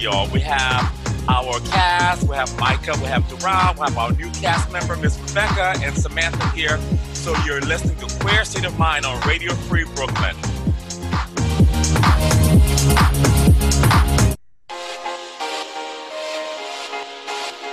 y'all. We have our cast, we have Micah, we have Duran, we have our new cast member, Miss Rebecca, and Samantha here. So you're listening to Queer State of Mind on Radio Free Brooklyn.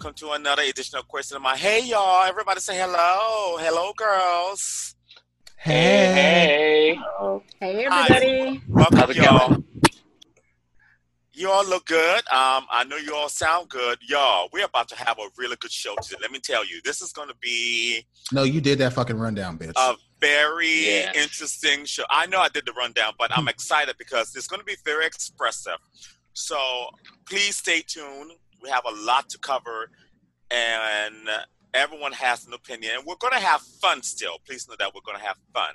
Welcome to another edition of Question of My. Hey, y'all. Everybody say hello. Hello, girls. Hey. Hey, everybody. Welcome, How's y'all. going? You all look good. Um, I know you all sound good. Y'all, we're about to have a really good show today. Let me tell you, this is going to be No, you did that fucking rundown, bitch. a very Yeah. interesting show. I know I did the rundown, but I'm excited because it's going to be very expressive. So please stay tuned. We have a lot to cover, and everyone has an opinion. And we're going to have fun still. Please know that we're going to have fun.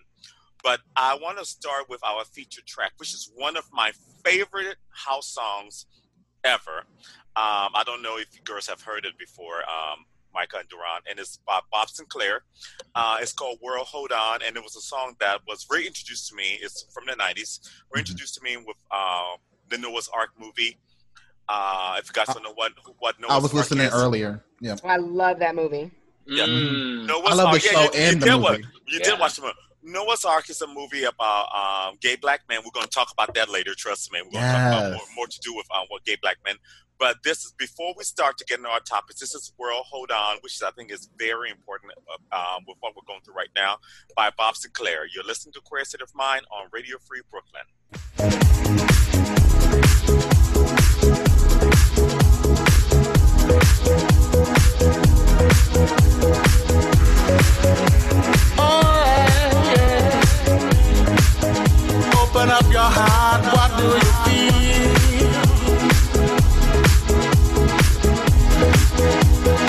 But I want to start with our featured track, which is one of my favorite house songs ever. Um, I don't know if you girls have heard it before, um, Micah and Duran, and it's by Bob Sinclar. Uh, it's called World Hold On, and it was a song that was reintroduced to me. It's from the 90s. Were introduced to me with uh, the Noah's Arc movie. Uh, if you guys don't know what what Noah's I was Arc listening is, earlier. Yeah. I love that movie. Yeah. Mm. Noah's I love Arc. the yeah, show you, and you the did movie. What, you Yeah. did watch the movie. Noah's Arc is a movie about um, gay black men. We're going to talk about that later. Trust me. We're going to talk about more, more to do with um, what gay black men. But this is before we start to get into our topics. This is World Hold On, which I think is very important uh, um, with what we're going through right now, by Bob Sinclar. You're listening to Queer State of Mind on Radio Free Brooklyn. Your heart, what do you feel?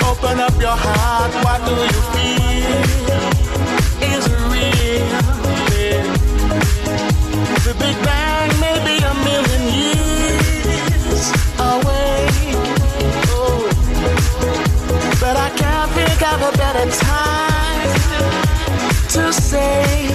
Open up your heart, what do you feel? Is real? The Big Bang may be a million years away. But I can't think of a better time to say,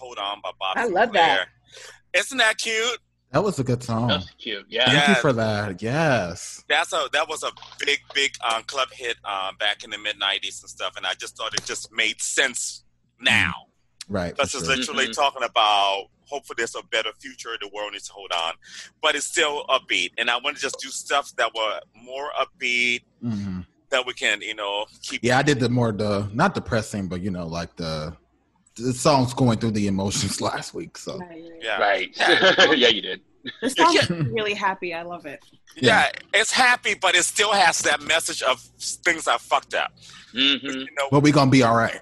Hold On by Bob I love Sinclar. Isn't that cute? That was a good song. That's cute. Yeah. Thank you for that. Yes. That's a that was a big big um, club hit um, back in the mid '90s and stuff, and I just thought it just made sense now. Right. Plus, for it's sure. literally Mhm. talking about hopefully there's a better future. The world needs to hold on, but it's still upbeat. And I want to just do stuff that were more upbeat Mhm. that we can, you know, keep. Yeah, I did the more the not depressing, but you know, like the the songs going through the emotions last week. So Right, right. Yeah. Right. yeah, you did. The song Yeah. is really happy. I love it. yeah, it's happy, but it still has that message of things are fucked up. hmm You know, but we gonna be all right.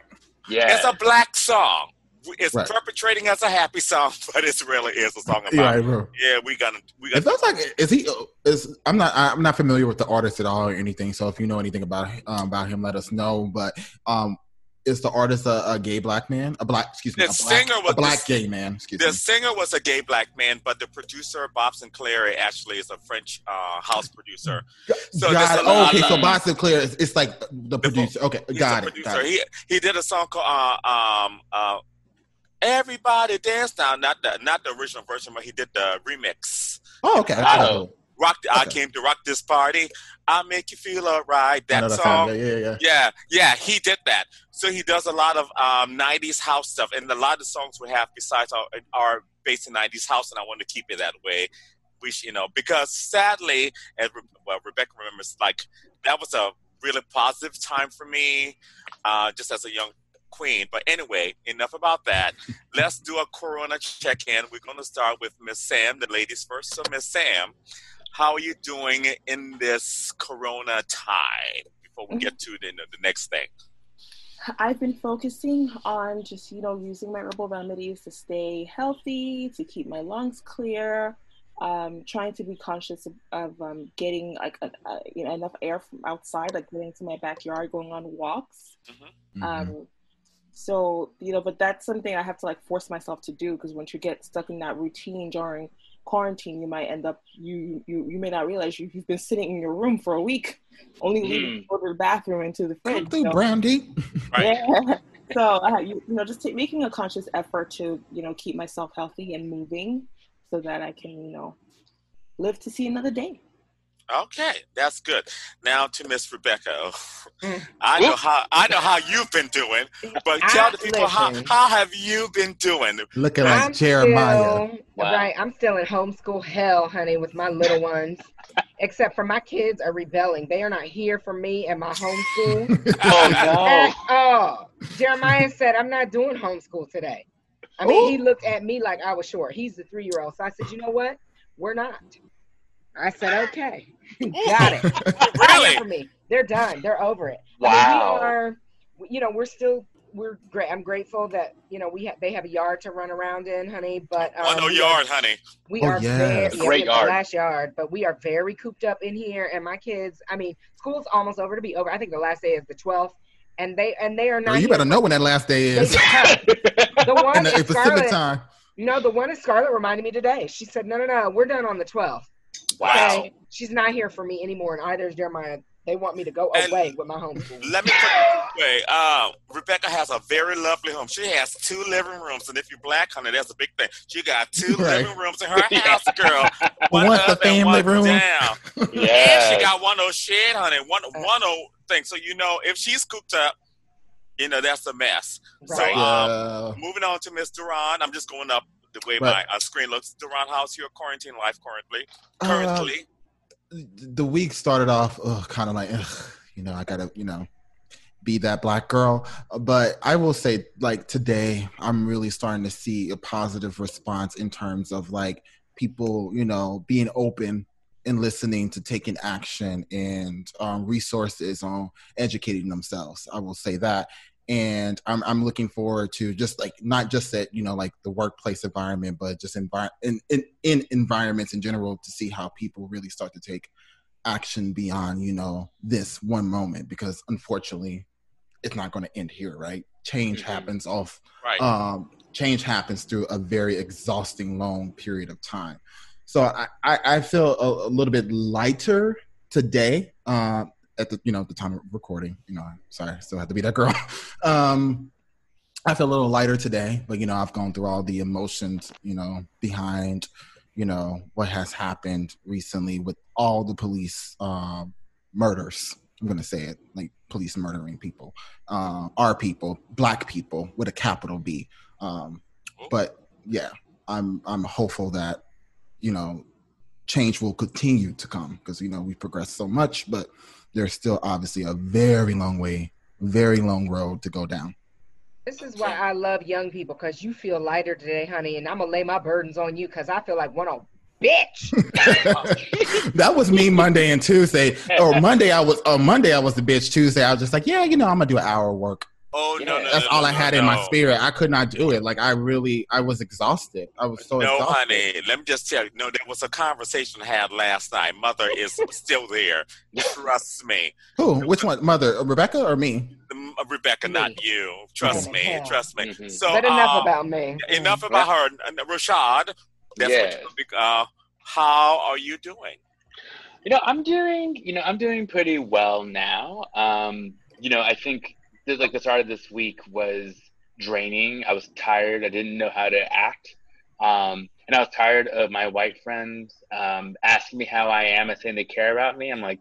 Yeah. it's a black song. It's Right. perpetrating as a happy song, but it really is a song about. Yeah, right, bro. Yeah, we gonna we It got feels like is he is I'm not I'm not familiar with the artist at all or anything. So if you know anything about um, about him, let us know. But um, is the artist a, a gay black man? A black excuse me, The a black, singer was- a black gay man. Excuse The me. singer was a gay black man, but the producer Bob Sinclar actually is a French uh, house producer. So got there's it. a lot okay, of- so Bob Sinclar is it's like the producer. Okay, got it. producer. Got it. He he did a song called uh, um uh, "Everybody Dance Now," not the not the original version, but he did the remix. Oh, okay. Oh. Rock, I Okay. came to rock this party. I make you feel alright. I That that song. Yeah, yeah, yeah. Yeah, yeah, he did that. So he does a lot of um, '90s house stuff, and a lot of the songs we have besides are, are based in '90s house, and I want to keep it that way. We, sh- you know, because sadly, as Re- well, Rebecca remembers, like that was a really positive time for me, uh, just as a young queen. But anyway, enough about that. Let's do a Corona check-in. We're going to start with Miss Sam, the ladies first. So, Miss Sam, how are you doing in this Corona tide? Before we get to the, the next thing. I've been focusing on just, you know, using my herbal remedies to stay healthy, to keep my lungs clear, um, trying to be conscious of, of um, getting like a, a, you know enough air from outside, like getting to my backyard, going on walks. Mhm. Um, so you know, but that's something I have to like force myself to do because once you get stuck in that routine during quarantine, you might end up you you you may not realize you, you've been sitting in your room for a week, only leaving to go to the bathroom and to the Come fridge. through, so- Brandy. Right. yeah. So uh, you, you know, just ta- making a conscious effort to you know keep myself healthy and moving, so that I can you know live to see another day. Okay, that's good. Now to Miss Rebecca. Mm. I know how I know how you've been doing, but I- tell the people how, listen. how have you been doing? Looking like I'm Jeremiah. Still, Wow. Right, I'm still in homeschool hell, honey, with my little ones. Except for my kids are rebelling. They are not here for me at my homeschool Oh at no. all. Jeremiah said, "I'm not doing homeschool today." I mean, he looked at me like I was short. He's the three-year-old, so I said, "You know what? We're not." I said, "Okay, got it." Really? for me. They're done. They're over it. I Wow. mean, we are, you know, we're still, we're great. I'm grateful that you know we have they have a yard to run around in, honey. But um, On no we are- yard, honey. we Oh, are yes. very yeah, Great we yard. last yard, but we are very cooped up in here. And my kids, I mean, school's almost over to be over. I think the last day is the 12th, and they and they are not. Well, you better for- know when that last day is. the one In the in Pacific Scarlet, time. no, the one in Scarlet reminded me today. She said, "No, no, no, we're done on the 12th." Wow. Okay, she's not here for me anymore, and either is Jeremiah. They want me to go And- away with my homeschool. Let me put it this way. Uh, Rebecca has a very lovely home. She has two living rooms, and if you're black, honey, that's a big thing. She got two Right. living rooms in her house, girl. What's the up and family one room? Down. And she got one old shed, honey. One one old thing. So you know, if she's cooped up, you know that's a mess. Right. So um, Yeah. moving on to Miss Duran. I'm just going up the way Right. my uh, screen looks. Duran, how's your quarantine life currently? Uh, Currently, the week started off kind of like, ugh, you know, I gotta, you know, be that black girl. But I will say, like today, I'm really starting to see a positive response in terms of like people, you know, being open and listening to taking action and um, resources on educating themselves. I will say that. And I'm I'm looking forward to just like not just that you know like the workplace environment, but just envi- in, in in environments in general to see how people really start to take action beyond you know this one moment because unfortunately it's not going to end here right change Mhm. happens off right? um change happens through a very exhausting long period of time so i i, I feel a, a little bit lighter today uh at the you know the time of recording you know i'm sorry i still have to be that girl um I feel a little lighter today, but you know, I've gone through all the emotions, you know, behind, you know, what has happened recently with all the police uh, murders. I'm gonna say it like police murdering people, uh, our people, black people with a capital B. Um, but yeah, I'm I'm hopeful that you know change will continue to come because you know we've progressed so much, but there's still obviously a very long way, very long road to go down. This is why I love young people because you feel lighter today, honey, and I'm gonna lay my burdens on you because I feel like one old bitch. that was me Monday and Tuesday. Or Monday I was uh, Monday I was the bitch. Tuesday I was just like, yeah, you know, I'm gonna do an hour of work. Oh no, no, That's no, all no, I no, had in my spirit. I could not do it. Like I really, I was exhausted. I was so No, exhausted. honey. Let me just tell you. No, there was a conversation I had last night. Mother is still there. Trust me, Who? Which one? Mother, uh, Rebecca, or me? M- Rebecca, not you. Trust Oh, me. hell. Trust me. Mhm. So but enough uh, about me. enough about her. And Rashad, that's Yes. what uh, how are you doing? You know, I'm doing, you know, I'm doing pretty well now. Um, you know, I think this, like the start of this week was draining. I was tired. I didn't know how to act. Um, and I was tired of my white friends um, asking me how I am and saying they care about me. I'm like,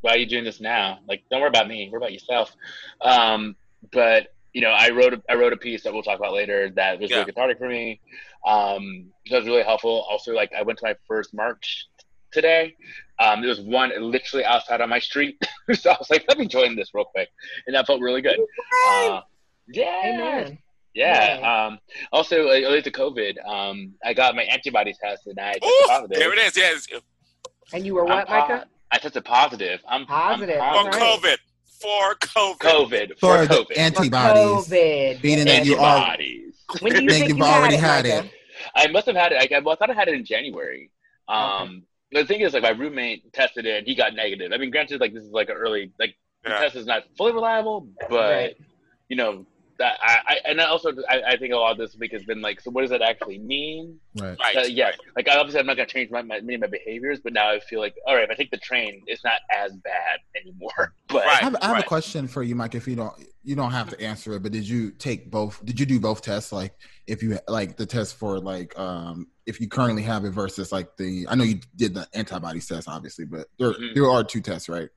why are you doing this now? Like, don't worry about me. Worry about yourself. Um, but you know, I wrote a, I wrote a piece that we'll talk about later that was Yeah. really cathartic for me. Um, so it was really helpful. Also, like I went to my first march today. Um, there was one literally outside on my street, so I was like, let me join this real quick, and that felt really good. Uh, yeah, Amen. yeah. Um, also, like, related to COVID, um, I got my antibody test and I tested Ooh, positive. there it is. Yes, And you were I'm what, po- Micah? I tested positive. I'm Positive, I'm for That's positive. right. COVID. For COVID. COVID For for the COVID. For antibodies. COVID. Being that you are, Antibodies. When do you think think you've you already had had it, it. Micah? I must have had it. I, well, I thought I had it in January. Um, The thing is, like, my roommate tested it and he got negative. I mean, granted, like, this is like an early, like, the test is not fully reliable, but, Right. you know, that I, I and also I, I think a lot of this week has been like, so what does that actually mean? right. Right. Uh, yeah, like obviously I'm not gonna change my, my many of my behaviors, but now I feel like, all right, if I take the train, it's not as bad anymore. But Right. I have, I have right. a question for you, Mike. If you don't, you don't have to answer it. But did you take both? Did you do both tests? Like, if you like the test for like, um, if you currently have it versus like the, I know you did the antibodies test, obviously, but there Mhm. there are two tests, right?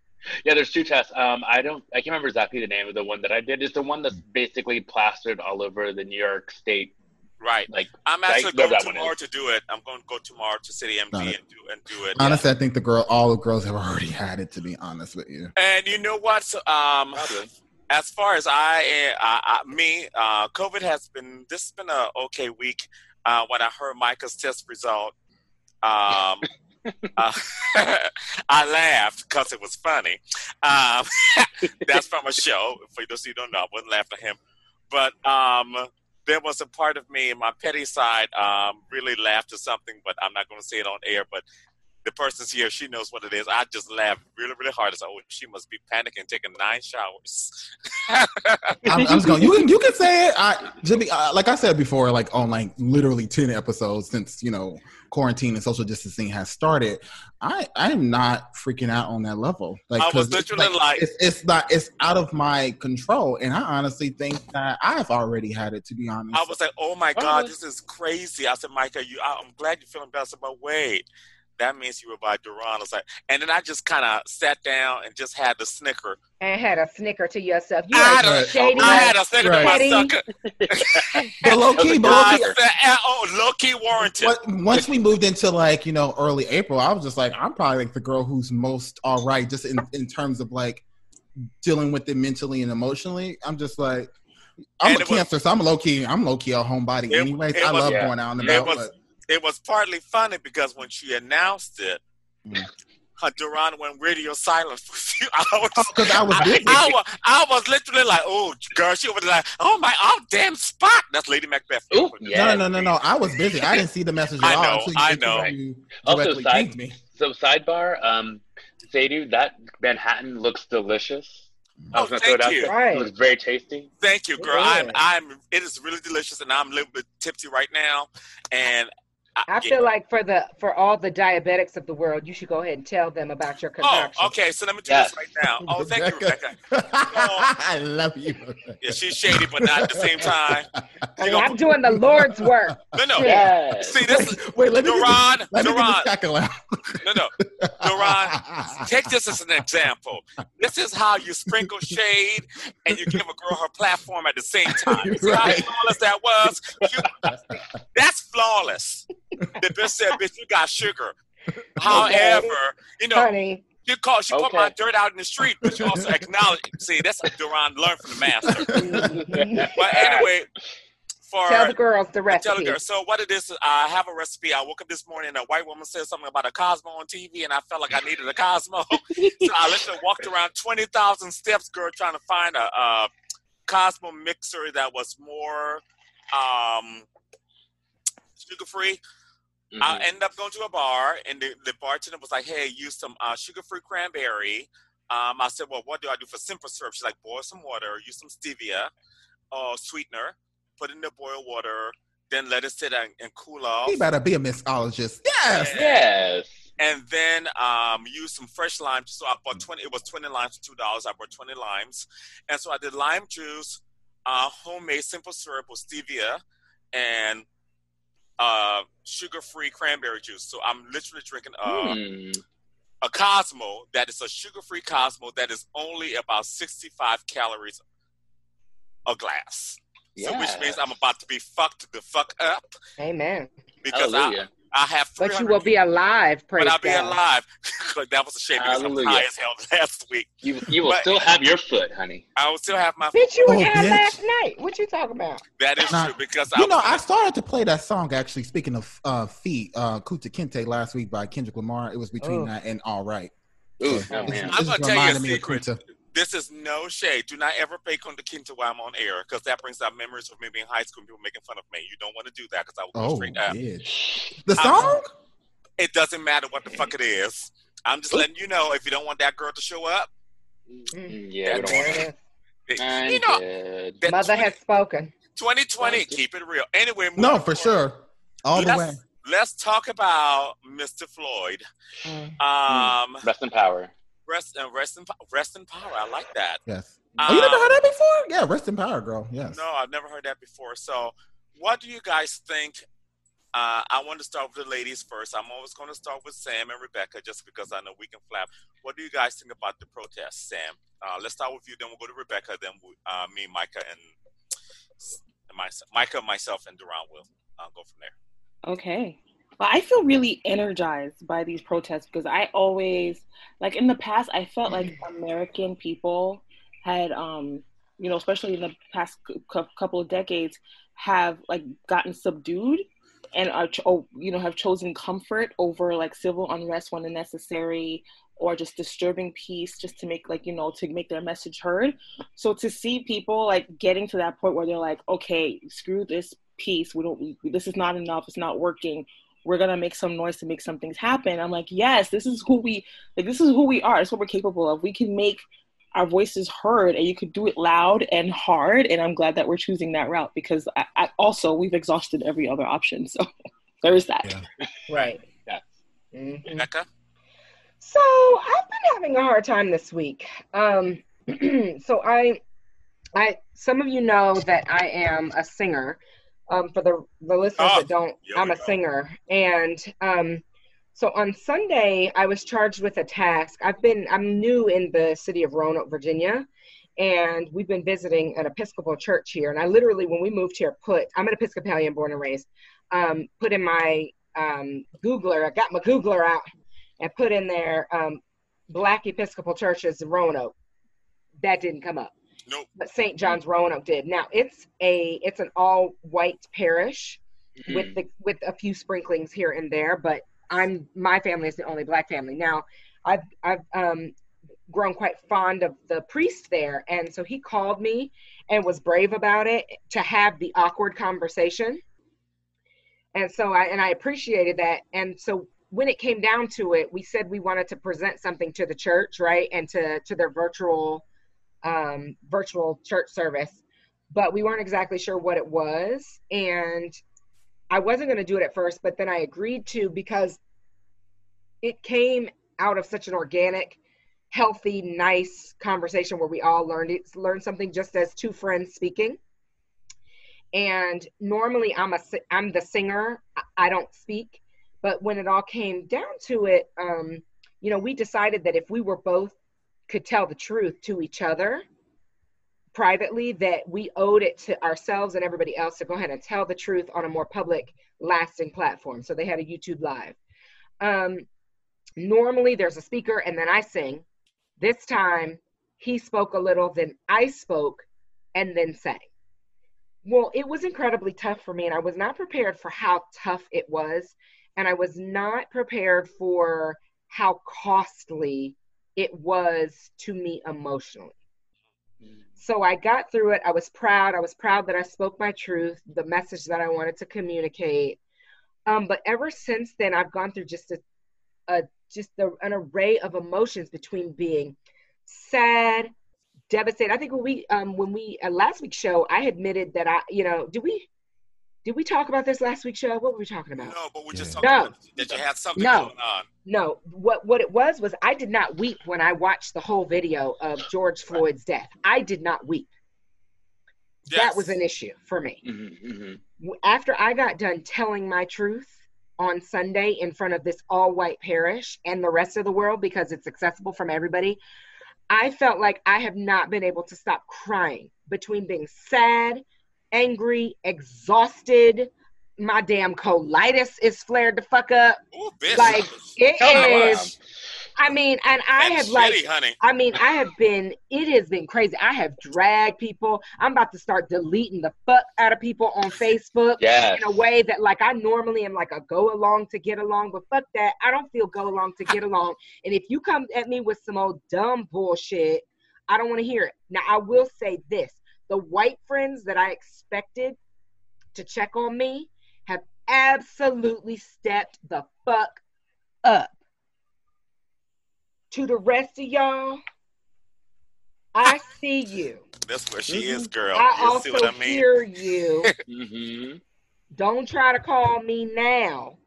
Yeah, there's two tests. Um, I don't, I can't remember exactly the name of the one that I did. It's the one that's basically plastered all over the New York State. Right. Like, I'm actually going that tomorrow to do it. I'm going to go tomorrow to City MD and do and do it. Honestly, I think the girl, all the girls have already had it. To be honest with you, And you know what? So, um, Probably. as far as I, I, I me, uh, COVID has been. This has been a okay week. Uh, when I heard Micah's test result, um, uh, I laughed because it was funny. Um, that's from a show. For those who don't know, I wouldn't laugh at him. But um, there was a part of me, my petty side, um, really laughed at something. But I'm not going to say it on air. But the person's here; she knows what it is. I just laughed really, really hard. I said, "Oh, she must be panicking, taking nine showers." I'm, I'm just going. You can you can say it. I Jimmy, uh, like I said before, like on like literally ten episodes since you know quarantine and social distancing has started. I I am not freaking out on that level. Like I was 'cause it's, literally like- it's, it's not it's out of my control, and I honestly think that I've already had it. To be honest, I was like, "Oh my God, yeah. this is crazy!" I said, "Micah, you, I- I'm glad you're feeling better." I said, "But wait, that means you were by Duran." I was like, and then I just kind of sat down and just had the snicker. And had a snicker to yourself. You I had a- shady. I had a snicker Right. to Petty. myself. but low key, but low key, said, "Oh, low key warranted." What- once we moved into like you know early April, I was just like, I'm probably like the girl who's most all right, just in in terms of like dealing with it mentally and emotionally. I'm just like, I'm And a it was- cancer, so I'm low key. I'm low key a homebody. It- Anyways, it I was- love Yeah. going out and It about. was- but It was partly funny because when she announced it, Mm. her Duran went radio silent for a few hours. because I was busy. I, was, I was literally like, "Oh, girl," she was like, "Oh my, oh damn spot." That's Lady Macbeth. Ooh, no, yeah. no, no, no, no. I was busy. I didn't see the message at I all. know, until you- I know. you Also, directly side- me. So sidebar, um, Sadhu, that Manhattan looks delicious. I Oh, was gonna throw it thank out you. there. Right. It looks very tasty. Thank you, girl. Yeah. I'm, I'm. It is really delicious, and I'm a little bit tipsy right now. And I feel like for the for all the diabetics of the world, you should go ahead and tell them about your Oh, okay. So let me do Yes. this right now. Oh, thank you, Rebecca. I love you. Yeah, she's shady, but not at the same time. Honey, I'm doing the Lord's work. No, no. Yes. See, this is Wait, let me Duran. get the, let me Duran. get the cackle out. No, no. Duran, take this as an example. This is how you sprinkle shade and you give a girl her platform at the same time. See how flawless that was? You- that's flawless. The bitch said, bitch, you got sugar. However, you know, Honey, you call she put my dirt out in the street, but you also acknowledge. See, that's what Duran learned from the master. But anyway, for tell the girls the recipe. Tell the girls. So what it is, I have a recipe. I woke up this morning and a white woman said something about a Cosmo on TV, and I felt like I needed a Cosmo. so I literally walked around twenty thousand steps, girl, trying to find a, a Cosmo mixer that was more um, sugar free. Mhm. I ended up going to a bar, and the, the bartender was like, "Hey, use some uh, sugar-free cranberry." Um, I said, "Well, what do I do for simple syrup?" She's like, "Boil some water, use some stevia, or sweetener, put in the boiled water, then let it sit and, and cool off, He better be a mixologist. Yes. Yes. and then um, use some fresh lime. So I bought twenty. It was twenty limes for two dollars. I bought twenty limes, and so I did lime juice, uh, homemade simple syrup with stevia, and uh, sugar-free cranberry juice. So I'm literally drinking uh, Hmm. a Cosmo that is a sugar-free Cosmo that is only about 65 calories a glass. Yeah. So which means I'm about to be fucked the fuck up Amen. because I, Hallelujah. I have But you will be alive, praise but I'll be God. alive. that was a shame because I'm high as hell last week. You, you will But- still have your foot, honey. I will still have my. Foot. Bitch, you Oh, was high bitch. last night. What you talking about? That is Nah, true because You I, know, I started to play that song actually. Speaking of uh, feet, uh, Kunta Kinte last week by Kendrick Lamar. It was between Oh. that and All Right. Ooh, So oh, man. it's I'm gonna tell you a reminded me of secret. Kunta. this is no shade. Do not ever pay Kunta Kinte while I'm on air because that brings up memories of me being in high school and people making fun of me. You don't want to do that because I will go Oh, straight up. yeah. The I'm- song? It doesn't matter what the fuck it is. I'm just letting you know if you don't want that girl to show up. Mm, Yeah, we don't want it is. You know, that Mother 20 has spoken. 2020, keep it real. Anyway, No, for forward, sure. All the let's, way. Let's talk about Mr. Floyd. Mm. Um, Rest in power. Rest, uh, rest in, rest in power. I like that. Yes. Oh, you never Um, heard that before? Yeah, rest in power, girl. Yes. No, I've never heard that before. So, what do you guys think? Uh, I want to start with the ladies first. I'm always going to start with Sam and Rebecca just because I know we can flap. What do you guys think about the protest, Sam? Uh, let's start with you, then we'll go to Rebecca, then we, uh, me, Micah, and, and myself. Micah, myself, and Duran will uh, go from there. Okay. I feel really energized by these protests because I always, like in the past, I felt like American people had, um, you know, especially in the past cou- couple of decades, have like gotten subdued and are, ch- oh, you know, have chosen comfort over like civil unrest when necessary or just disturbing peace just to make like you know to make their message heard. So to see people like getting to that point where they're like okay screw this peace. We don't we, this is not enough. It's not working we're gonna make some noise to make some things happen i'm like yes this is who we like this is who we are it's what we're capable of we can make our voices heard and you could do it loud and hard and i'm glad that we're choosing that route because I, I also we've exhausted every other option so there is that Yeah. Right. Yeah. Mm-hmm. Rebecca? So I've been having a hard time this week. Um, so I, I, some of you know that I am a singer. Um, for the the listeners Oh, that don't, I'm a go. singer, and um, so on Sunday I was charged with a task. I've been I'm new in the city of Roanoke, Virginia, and we've been visiting an Episcopal church here. And I literally, when we moved here, put I'm an Episcopalian, born and raised. Um, put in my um, Googler, I got my Googler out and put in there um, Black Episcopal Churches in Roanoke. That didn't come up, Nope. but St. John's Roanoke did. Now it's a it's an all white parish Hmm. with the with a few sprinklings here and there, but I'm my family is the only black family. Now I've I've um, grown quite fond of the priest there, and so he called me and was brave about it to have the awkward conversation. And so I and I appreciated that. And so when it came down to it, we said we wanted to present something to the church, right, and to to their virtual um, virtual church service, but we weren't exactly sure what it was. And I wasn't going to do it at first, but then I agreed to because it came out of such an organic, healthy, nice conversation where we all learned it, learned something just as two friends speaking. And normally I'm a I'm the singer. I don't speak, but when it all came down to it, um, you know, we decided that if we were both could tell the truth to each other privately, that we owed it to ourselves and everybody else to go ahead and tell the truth on a more public, lasting platform. So they had a YouTube live. Um, normally there's a speaker and then I sing. This time he spoke a little, then I spoke, and then sang. Well, it was incredibly tough for me, and I was not prepared for how tough it was. And I was not prepared for how costly it was to me emotionally. So I got through it. I was proud. I was proud that I spoke my truth, the message that I wanted to communicate. Um, but ever since then, I've gone through just a, a just a, an array of emotions between being sad, devastated. I think when we um when we uh, last week's show, I admitted that I you know do we did we talk about this last week's show? What were we talking about? No, but we're just Yeah. talking No. about that you had something No. going on. No, what what it was was I did not weep when I watched the whole video of George Floyd's death. I did not weep. That was an issue for me. Mhm, mhm. After I got done telling my truth on Sunday in front of this all white parish and the rest of the world because it's accessible from everybody, I felt like I have not been able to stop crying between being sad, angry, exhausted. My damn colitis is flared the fuck up. Ooh, bitch. Like it Oh, I mean, and I That's have like honey. I mean, I have been, it has been crazy. I have dragged people. I'm about to start deleting the fuck out of people on Facebook Yes. in a way that, like, I normally am like a go along to get along, but fuck that. I don't feel go along to get along. And if you come at me with some old dumb bullshit, I don't want to hear it. Now, I will say this the white friends that I expected to check on me have absolutely stepped the fuck up. To the rest of y'all, I see you. That's where she is, girl. I you also see what I mean? hear you. Mhm. Don't try to call me now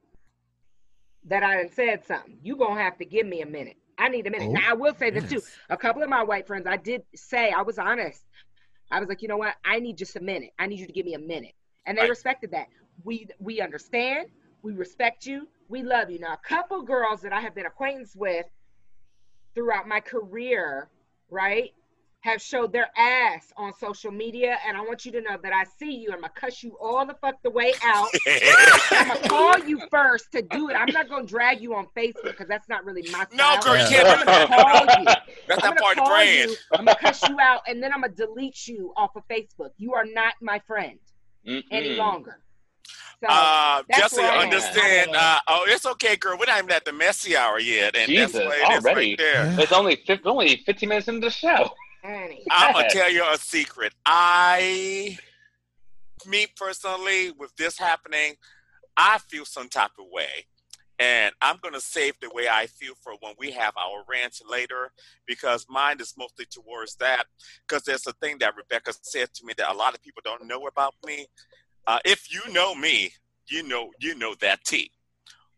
that I done said something. You gonna have to give me a minute. I need a minute. Oh, now I will say this too. A couple of my white friends, I did say I was honest. I was like, you know what? I need just a minute. I need you to give me a minute, and they Right. respected that. We we understand. We respect you. We love you. Now, a couple girls that I have been acquaintance with throughout my career, right, have showed their ass on social media, and I want you to know that I see you. I'm gonna cuss you all the fuck the way out. I'm gonna call you first to do it. I'm not gonna drag you on Facebook because that's not really my No, girl, you can't I'm gonna call you. That's I'm not part of the brand. you. I'm gonna cuss you out, and then I'm gonna delete you off of Facebook. You are not my friend any Mhm. longer. So Uh, just so you where I'm at. understand, uh, oh, it's okay, girl. We're not even at the messy hour yet, and Jesus, that's what it is already? right there. It's only fif- only 15 minutes into the show. Honey. I'm gonna tell you a secret. I, me personally, with this happening, I feel some type of way, and I'm gonna save the way I feel for when we have our rant later, because mine is mostly towards that. Because there's a thing that Rebecca said to me that a lot of people don't know about me. Uh, if you know me, you know you know that tea.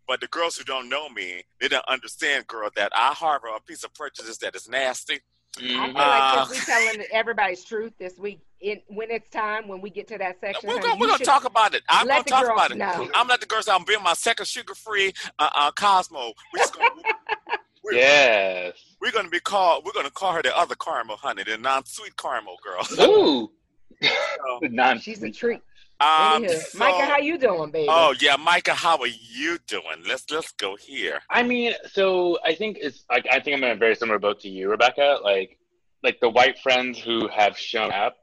But the girls who don't know me, they don't understand, girl, that I harbor a piece of prejudice that is nasty. I feel like since we telling everybody's truth this week, it, when it's time, when we get to that section, We're gonna, we're gonna talk about it. I'm let gonna the talk girls about it. know. I'm let the girls. I'm being my second sugar-free uh, uh, Cosmo. We're just gonna, we're, Yes. we're gonna be called. We're gonna call her the other caramel, honey, the non-sweet caramel girl. Ooh. So, Non- She's a treat. Um, so- Micah, how you doing, baby? Oh yeah, Micah, how are you doing? Let's let's go here. I mean, so I think it's like I think I'm in a very similar boat to you, Rebecca. Like, like the white friends who have shown up,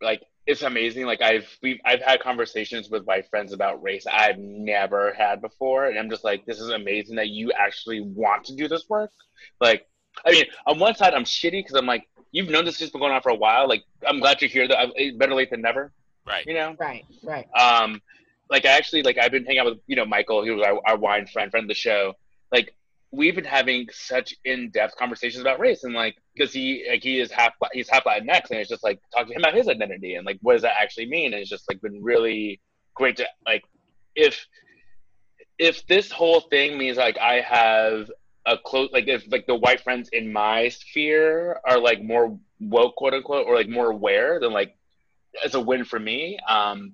like it's amazing. Like I've we've I've had conversations with white friends about race I've never had before, and I'm just like, this is amazing that you actually want to do this work. Like, I mean, on one side, I'm shitty because I'm like, you've known this has been going on for a while. Like, I'm glad you're here. Though, I- better late than never. Right. You know. Right, right. Um, like I actually like I've been hanging out with you know Michael, who was our, our wine friend, friend of the show. Like we've been having such in depth conversations about race, and like because he like he is half he's half Latinx, and it's just like talking to him about his identity and like what does that actually mean. And it's just like been really great to like if if this whole thing means like I have a close like if like the white friends in my sphere are like more woke quote unquote or like more aware than like it's a win for me um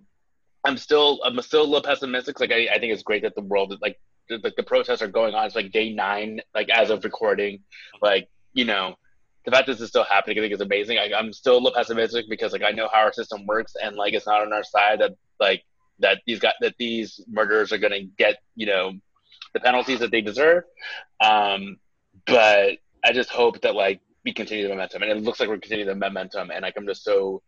i'm still i'm still a little pessimistic. Like i, I think it's great that the world like the, the, protests are going on. It's like day nine like as of recording. Like you know the fact that this is still happening i think is amazing. I, i'm still a little pessimistic because like i know how our system works and like it's not on our side that like that these got that these murderers are to get you know the penalties that they deserve. Um, but I just hope that like we continue the momentum, and it looks like we're continuing the momentum, and like I'm just so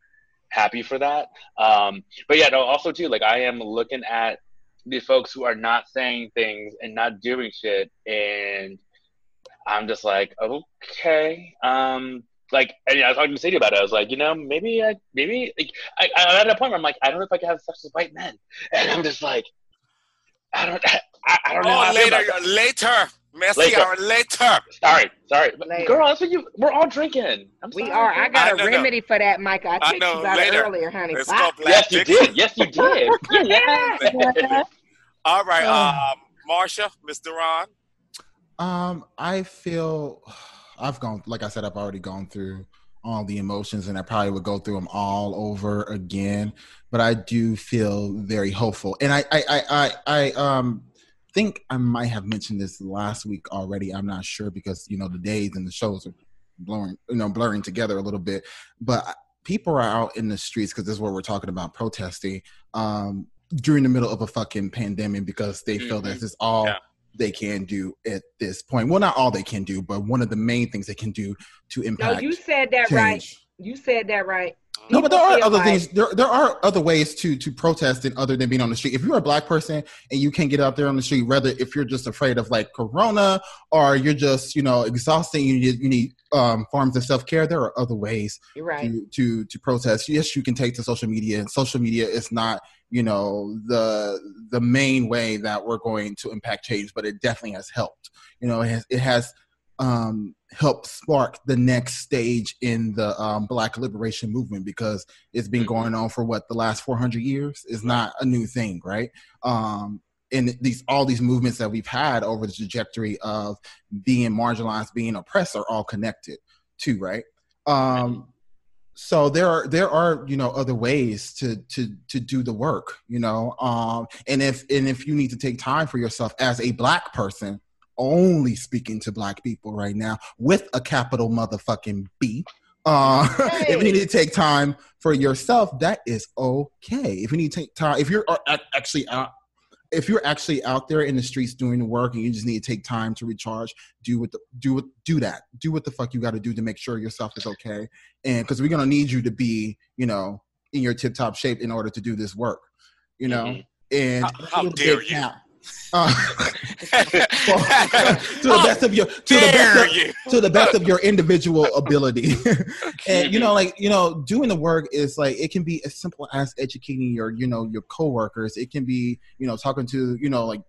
happy for that. Um, but yeah, no, also too, like I am looking at the folks who are not saying things and not doing shit, and I'm just like, okay, um, like, and I was talking to Sadie about it. I was like, you know, maybe, I, maybe, like, I, I'm at a point where I'm like, I don't know if I can have sex with white men, and I'm just like, I don't, I, I don't know. Oh, how I feel later, later. Merci, Later. or later. Sorry, sorry, Later. girl. That's what you. We're all drinking. I'm We sorry, are. I got I a know, no. remedy for that, Micah. I I know, you about it later. earlier, honey. It's Bye. called Yes, you did. Yes, you did. Yeah. All right, Oh. um, Marsha, Mr. Ron. Um, I feel I've gone, like I said, I've already gone through all the emotions, and I probably would go through them all over again. But I do feel very hopeful, and I, I, I, I, I um think I might have mentioned this last week already. I'm not sure because you know the days and the shows are blurring, you know, blurring together a little bit. But people are out in the streets because this is what we're talking about protesting um, during the middle of a fucking pandemic because they feel that this is all Yeah. they can do at this point. Well, not all they can do, but one of the main things they can do to impact. No, impact you said that right. You said that right. No, but there are other things. There, there are other ways to to protest than other than being on the street. If you're a black person and you can't get out there on the street, rather if you're just afraid of like corona or you're just you know exhausted, you need you need um, forms of self care. There are other ways You're right. to to to protest. Yes, you can take to social media, and social media is not you know the the main way that we're going to impact change, but it definitely has helped. You know, it has it has um, helped spark the next stage in the um, Black liberation movement because it's been going on for what the last 400 years is not a new thing, right? Um, and these all these movements that we've had over the trajectory of being marginalized, being oppressed, are all connected too, right? Um, so there are there are you know other ways to to to do the work, you know, um, and if and if you need to take time for yourself as a black person, only speaking to black people right now with a capital motherfucking B. Uh, if you need to take time for yourself, that is okay. If you need to take time, if you're uh, actually out, if you're actually out there in the streets doing the work and you just need to take time to recharge, do what the, do what do that. Do what the fuck you got to do to make sure yourself is okay. And because we're gonna need you to be, you know, in your tip top shape in order to do this work. You know, Mhm. and How- how dare you. now. Uh, to the best of your to the best of, to the best of your individual ability. and you know, like you know, doing the work is like it can be as simple as educating your you know your coworkers. It can be you know talking to you know like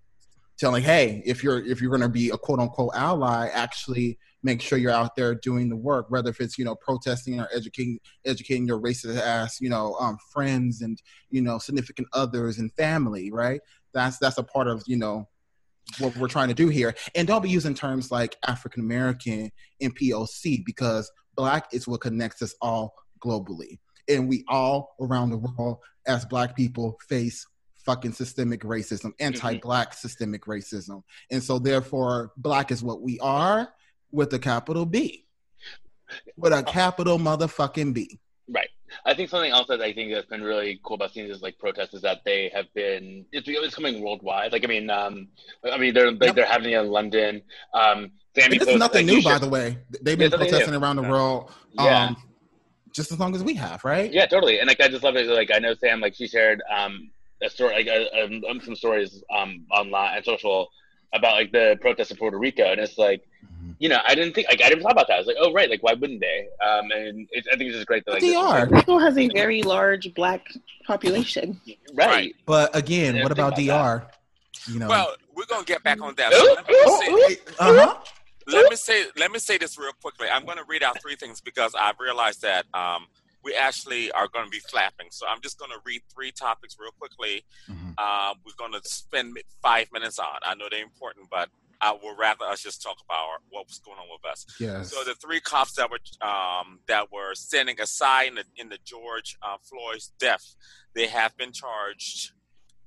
telling hey if you're if you're going to be a quote unquote ally actually make sure you're out there doing the work whether if it's you know protesting or educating educating your racist ass you know um, friends and you know significant others and family right that's that's a part of you know what we're trying to do here. And don't be using terms like african american and poc because black is what connects us all globally. And we all around the world as black people face fucking systemic racism mm-hmm. anti-black systemic racism. And so therefore black is what we are with a capital b. With a uh, capital motherfucking b. I think something else that I think that's been really cool about seeing this like protests is that they have been it's, it's coming worldwide. Like I mean, um, I mean they're like Yep. they're happening in London. Um, Sammy and this is nothing like, new by should- the way they've been protesting around the Yeah. world Yeah. um just as long as we have right Yeah, totally. And like I just love it. Like I know Sam, like she shared um a story, like um, some stories um online and social about like the protests in Puerto Rico, and it's like. Mm-hmm. You know, I didn't think like I didn't thought about that. I was like, oh right, like why wouldn't they? Um, and it's, I think it's just great that like they this is, are. like, Rico has a very large black population. right. Right. but again what about about dr you know Well, we're gonna get back on that. So let, me say, uh-huh let me say let me say this real quickly. I'm gonna read out three things because I've realized that um, we actually are gonna be flapping. So I'm just gonna read three topics real quickly. Mhm. uh, we're going to spend five minutes on. I know they're important, but I would rather us just talk about what was going on with us. Yes. So the three cops that were um, that were standing aside in the, in the George uh, Floyd's death, they have been charged,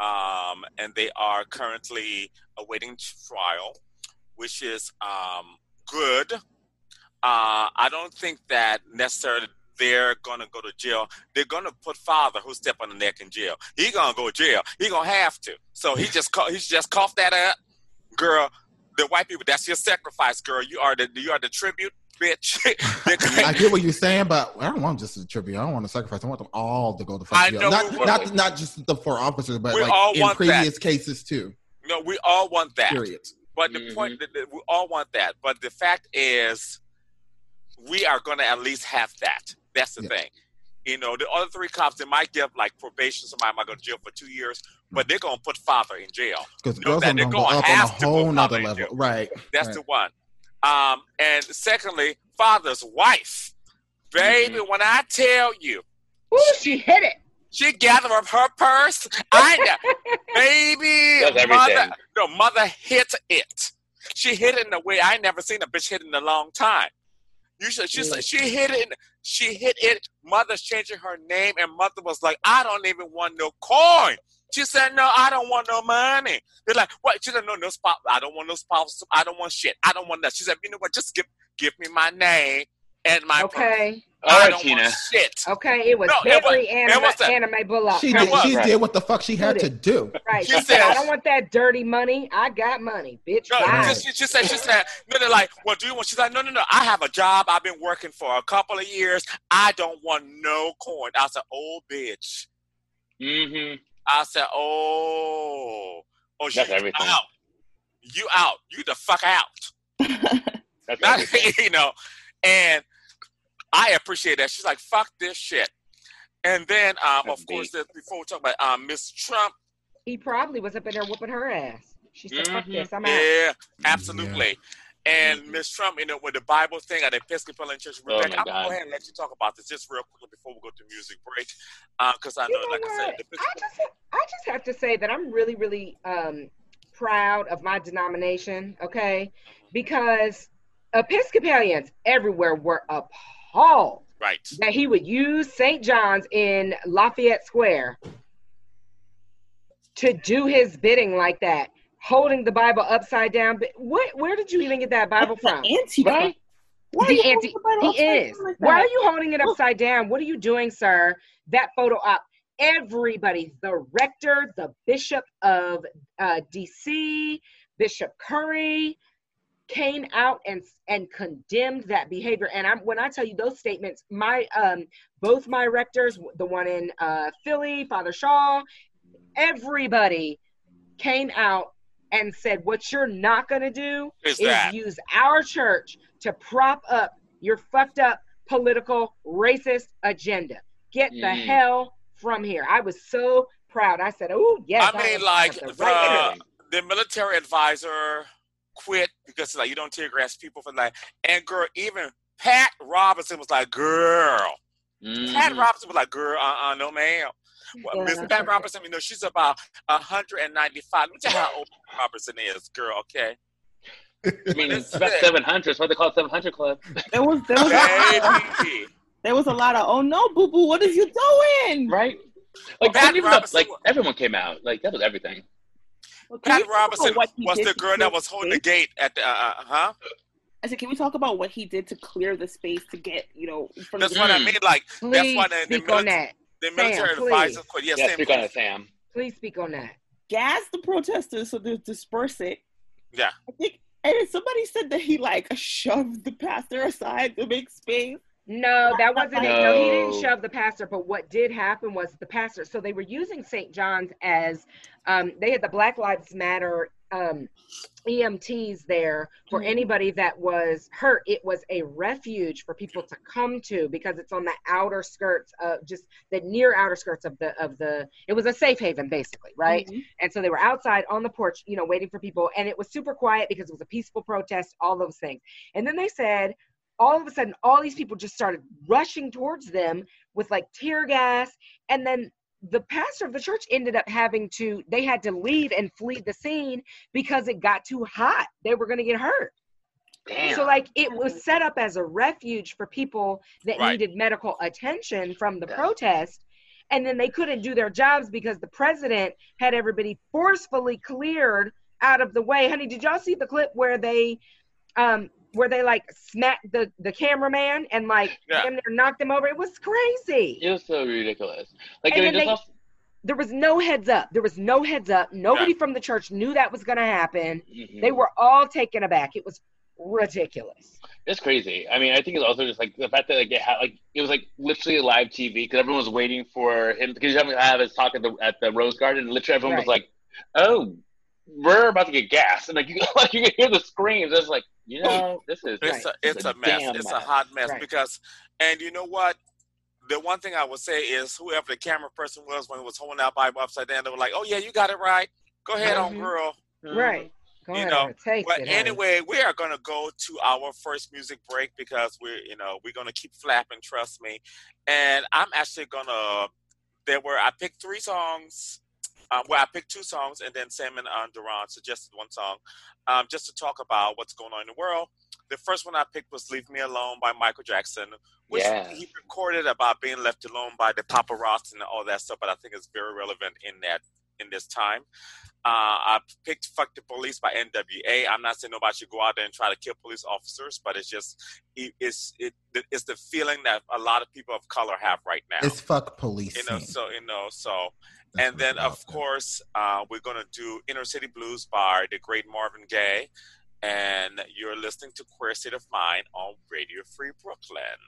um, and they are currently awaiting trial, which is um, good. Uh, I don't think that necessarily they're gonna go to jail. They're gonna put father who step on the neck in jail. He gonna go to jail. He gonna have to. So he just he's just coughed that up, girl. The white people, that's your sacrifice, girl. You are the you are the tribute, bitch. I get what you're saying, but I don't want just a tribute. I don't want to sacrifice. I want them all to go to I fucking know. Not, we- not not just the four officers, but We like all in want that. previous cases too. no, we all want that. Period. But the mm-hmm. point that that we all want that. But the fact is, we are going to at least have that. That's the thing. You know, the other three cops, they might give like probation. Somebody might go to jail for two years, but they're going to put father in jail. Because Know girls that are they're gonna go gonna up on a have to whole put nother level. Right. That's right. the one. Um, and secondly, father's wife. Baby, Mm-hmm. when I tell you, Ooh, she hit it. she gathered up her purse. I know, baby, Does mother, everything. no, mother hit it. She hit it in a way I never seen a bitch hit in a long time. You should, she, said she hit it. in- She hit it. Mother's changing her name, and mother was like, "I don't even want no coin." She said, "No, I don't want no money." They're like, "What?" She said, "No, no spouse. I don't want no spouse. I don't want shit. I don't want that." She said, "You know what? Just give give me my name and my purse. Okay. All I don't Tina. want shit." Okay, it was No, it every was- it anime, was a- anime bullock. She did. She Right. did what the fuck she had to do. Right. She She said, said- I don't want that dirty money. I got money, bitch. No, Bye. she, she said, she said, no, they're like, well, do you want? She's like, no, no, no. I have a job. I've been working for a couple of years. I don't want no coin. I said, oh, bitch. Mm-hmm. I said, oh, oh, That's you everything. out. You out. You the fuck out. That's Not, you know, and I appreciate that. She's like, fuck this shit. And then, um, That's of course, deep. that before we talk about um, Miss Trump, he probably was up in there whooping her ass. She said, fuck Mhm. this. I'm out. yeah, absolutely. And Mhm. Miss Trump, you know, with the Bible thing at the Episcopalian Church, Oh, Rebecca, my I'm gonna go ahead and let you talk about this just real quickly before we go to music break, because I know, You know like I said, what? the I just, I just have to say that I'm really, really um, proud of my denomination. Okay, because Episcopalians everywhere were appalled right, that he would use St. John's in Lafayette Square to do his bidding like that, holding the Bible upside down. But what? Where did you even get that Bible from? Antifa. Right? Why the anti. The he is. Like Why are you holding it upside down what are you doing sir that photo op everybody the rector the bishop of uh, dc bishop curry came out and and condemned that behavior and i'm when i tell you those statements my um both my rectors the one in uh philly father shaw everybody came out and said what you're not going to do is is use our church to prop up your fucked up political racist agenda. Get the Mm. hell from here. I was so proud. I said, "Oh yes." I mean, like the the, right the military advisor quit because like you don't tear grass people for like, and girl, even Pat Robinson was like, girl. Pat Mhm. Robinson was like, girl, uh, uh no, ma'am. Well, Yeah, Miss that's Pat right. Robertson, you know, she's about 195. Let me tell you how old Pat Robertson is, girl, okay? I mean, it's about 700. That's what they call it 700 Club. There was there was a, Baby. there was a lot of oh no boo boo what is you doing? Right? Like, Pat even the- Robertson like everyone came out. Like, that was everything. Well, Pat Robertson was the girl that was holding the gate at the, uh, uh, huh? I said, can we talk about what he did to clear the space to get you know from That's the what I Mm. mean. Like, that's why the, the, speak on military, that. The Sam, military please. advisor quit. Yes, Yeah, Sam, speak on please. it, Sam. Please speak on that. gas the protesters so they disperse it. Yeah. I think and somebody said that he like shoved the pastor aside to make space. No, that wasn't it. No, he didn't shove the pastor. But what did happen was the pastor. So they were using St. John's as um, they had the Black Lives Matter um, EMTs there for Mhm. anybody that was hurt. It was a refuge for people to come to because it's on the outer skirts of just the near outer skirts of the of the. It was a safe haven basically, right? Mhm. And so they were outside on the porch, you know, waiting for people. And it was super quiet because it was a peaceful protest, all those things. And then they said, all of a sudden, all these people just started rushing towards them with like tear gas. And then the pastor of the church ended up having to they had to leave and flee the scene because it got too hot they were going to get hurt Damn. so like it was set up as a refuge for people that Right. needed medical attention from the Yeah. protest and then they couldn't do their jobs because the president had everybody forcefully cleared out of the way honey did y'all see the clip where they um where they like smacked the the cameraman and like Yeah. damn near knocked him over it was crazy it was so ridiculous. Like, And I mean, then there's they- also, there was no heads up. There was no heads up. Nobody from the church knew that was going to happen. Mhm. They were all taken aback. It was ridiculous. It's crazy. I mean, I think it's also just like the fact that like it had like it was like literally live TV because everyone was waiting for him because you have to have his talk at the at the Rose Garden. And literally, everyone was like, "Oh, we're about to get gas," and like you like you can hear the screams. It's like you know, this is It's Right. a it's a mess. damn It's a hot mess Right. because, and you know what? The one thing I would say is whoever the camera person was when it was holding that Bible upside down, they were like, "Oh yeah, you got it right. Go ahead on, Mhm. girl." Right. Go You know, and But it. honey. anyway, we are gonna go to our first music break because we're you know we're gonna keep flapping. Trust me. And I'm actually gonna. There were I picked three songs. Um, well, I picked two songs, and then Sam and uh, Duran suggested one song, um, just to talk about what's going on in the world. The first one I picked was "Leave Me Alone" by Michael Jackson, which Yeah. he recorded about being left alone by the paparazzi and all that stuff. But I think it's very relevant in that in this time. Uh, I picked "Fuck the Police" by N.W.A. I'm not saying nobody should go out there and try to kill police officers, but it's just it, it's it, it's the feeling that a lot of people of color have right now. It's fuck police. you know, so you know, so and then of course uh, we're gonna do "Inner City Blues" by the great Marvin Gaye, and you're listening to "Queer State of Mind" on Radio Free Brooklyn.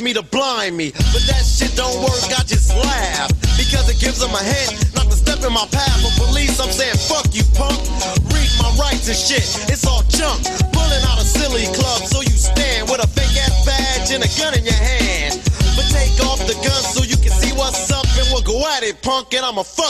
Me to blind me. But that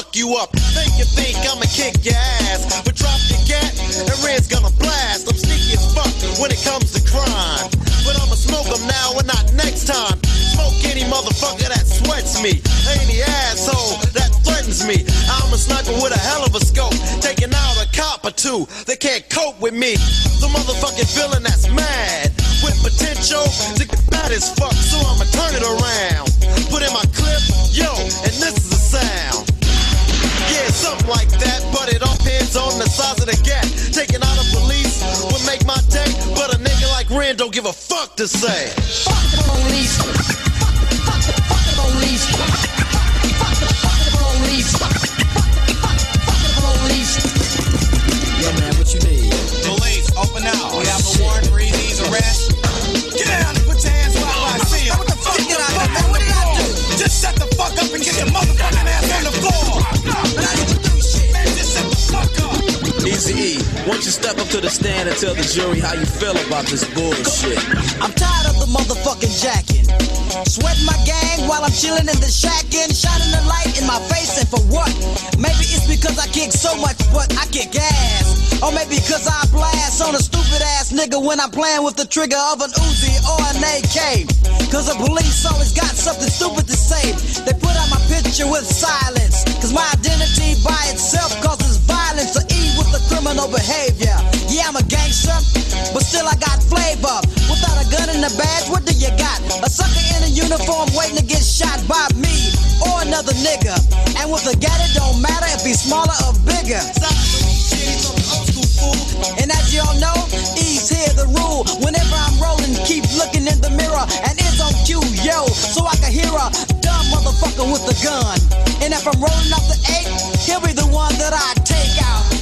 fuck you up. Think you think I'ma kick your ass, but drop your cat and Red's gonna blast. I'm sneaky as fuck when it comes to crime. But I'ma smoke 'em now and not next time. Smoke any motherfucker that sweats me. Any asshole that threatens me. I'm a sniper with a hell of a scope. Taking out a cop or two that can't cope with me. The motherfucking villain that's mad. With potential to get bad as fuck. So I'ma turn it around. A fuck to say. Fuck the police. Step up to the stand and tell the jury how you feel about this bullshit? I'm tired of the motherfucking jacking. Sweating my gang while I'm chilling in the shack and shining the light in my face and for what? Maybe it's because I kick so much, but I kick ass. Or maybe because I blast on a stupid ass nigga when I'm playing with the trigger of an Uzi or an AK. Cause the police always got something stupid to say. They put out my picture with silence. Cause my identity by itself causes criminal behavior. Yeah, I'm a gangster, but still I got flavor. Without a gun and a badge, what do you got? A sucker in a uniform waiting to get shot by me or another nigga. And with a gat, it don't matter if he's smaller or bigger. And as y'all know, E's here the rule. Whenever I'm rolling, keep looking in the mirror and it's on cue, yo, so I can hear a dumb motherfucker with a gun. And if I'm rolling up the eight, he'll be the one that I take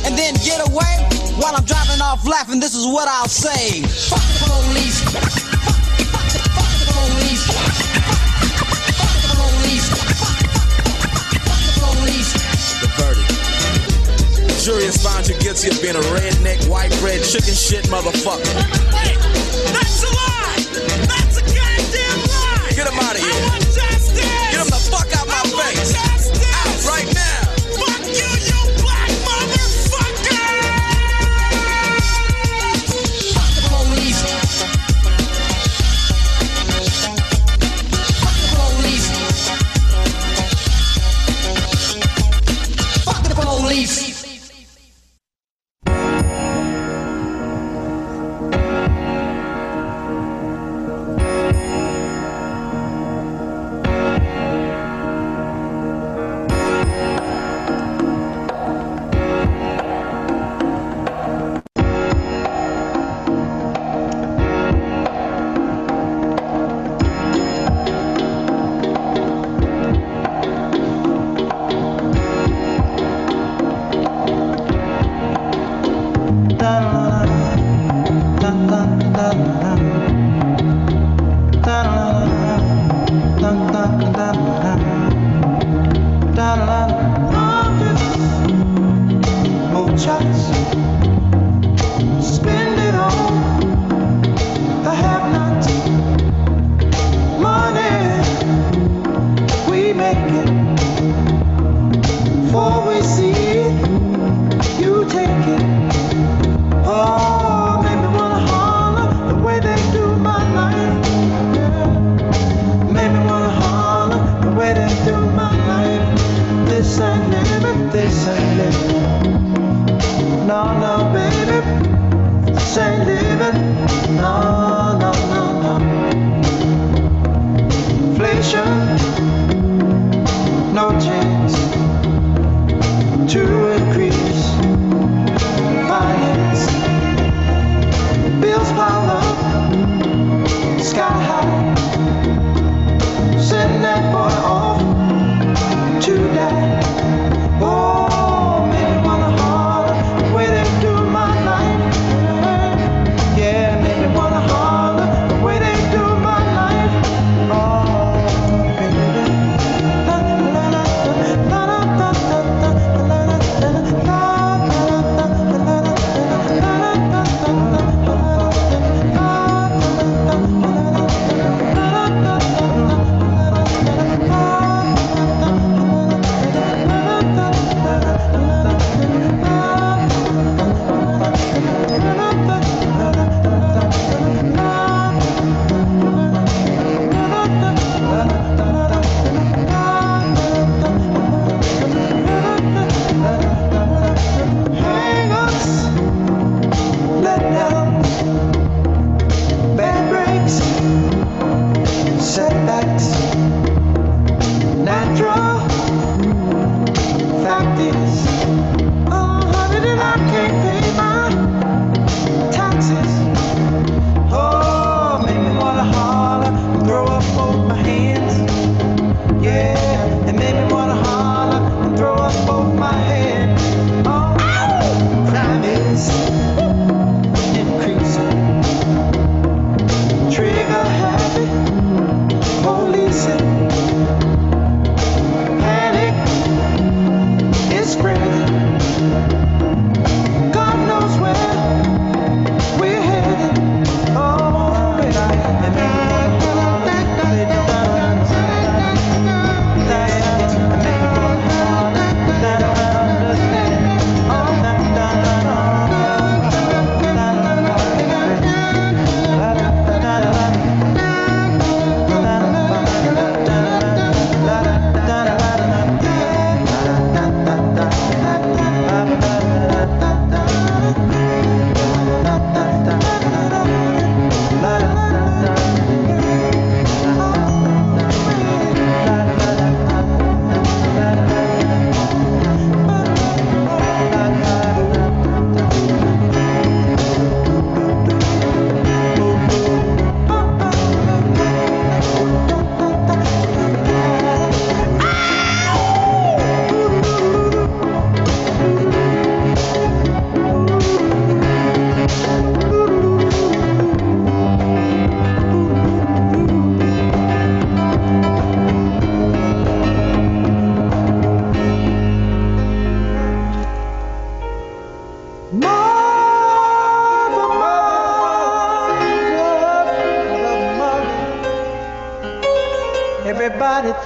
and then get away while I'm driving off laughing. This is what I'll say: Fuck the police. Fuck the police. Fuck the police. Fuck the police. The verdict. The jury has found you guilty of being a redneck, white bread, chicken shit motherfucker. That's a lie! That's a goddamn lie! Get him out of here.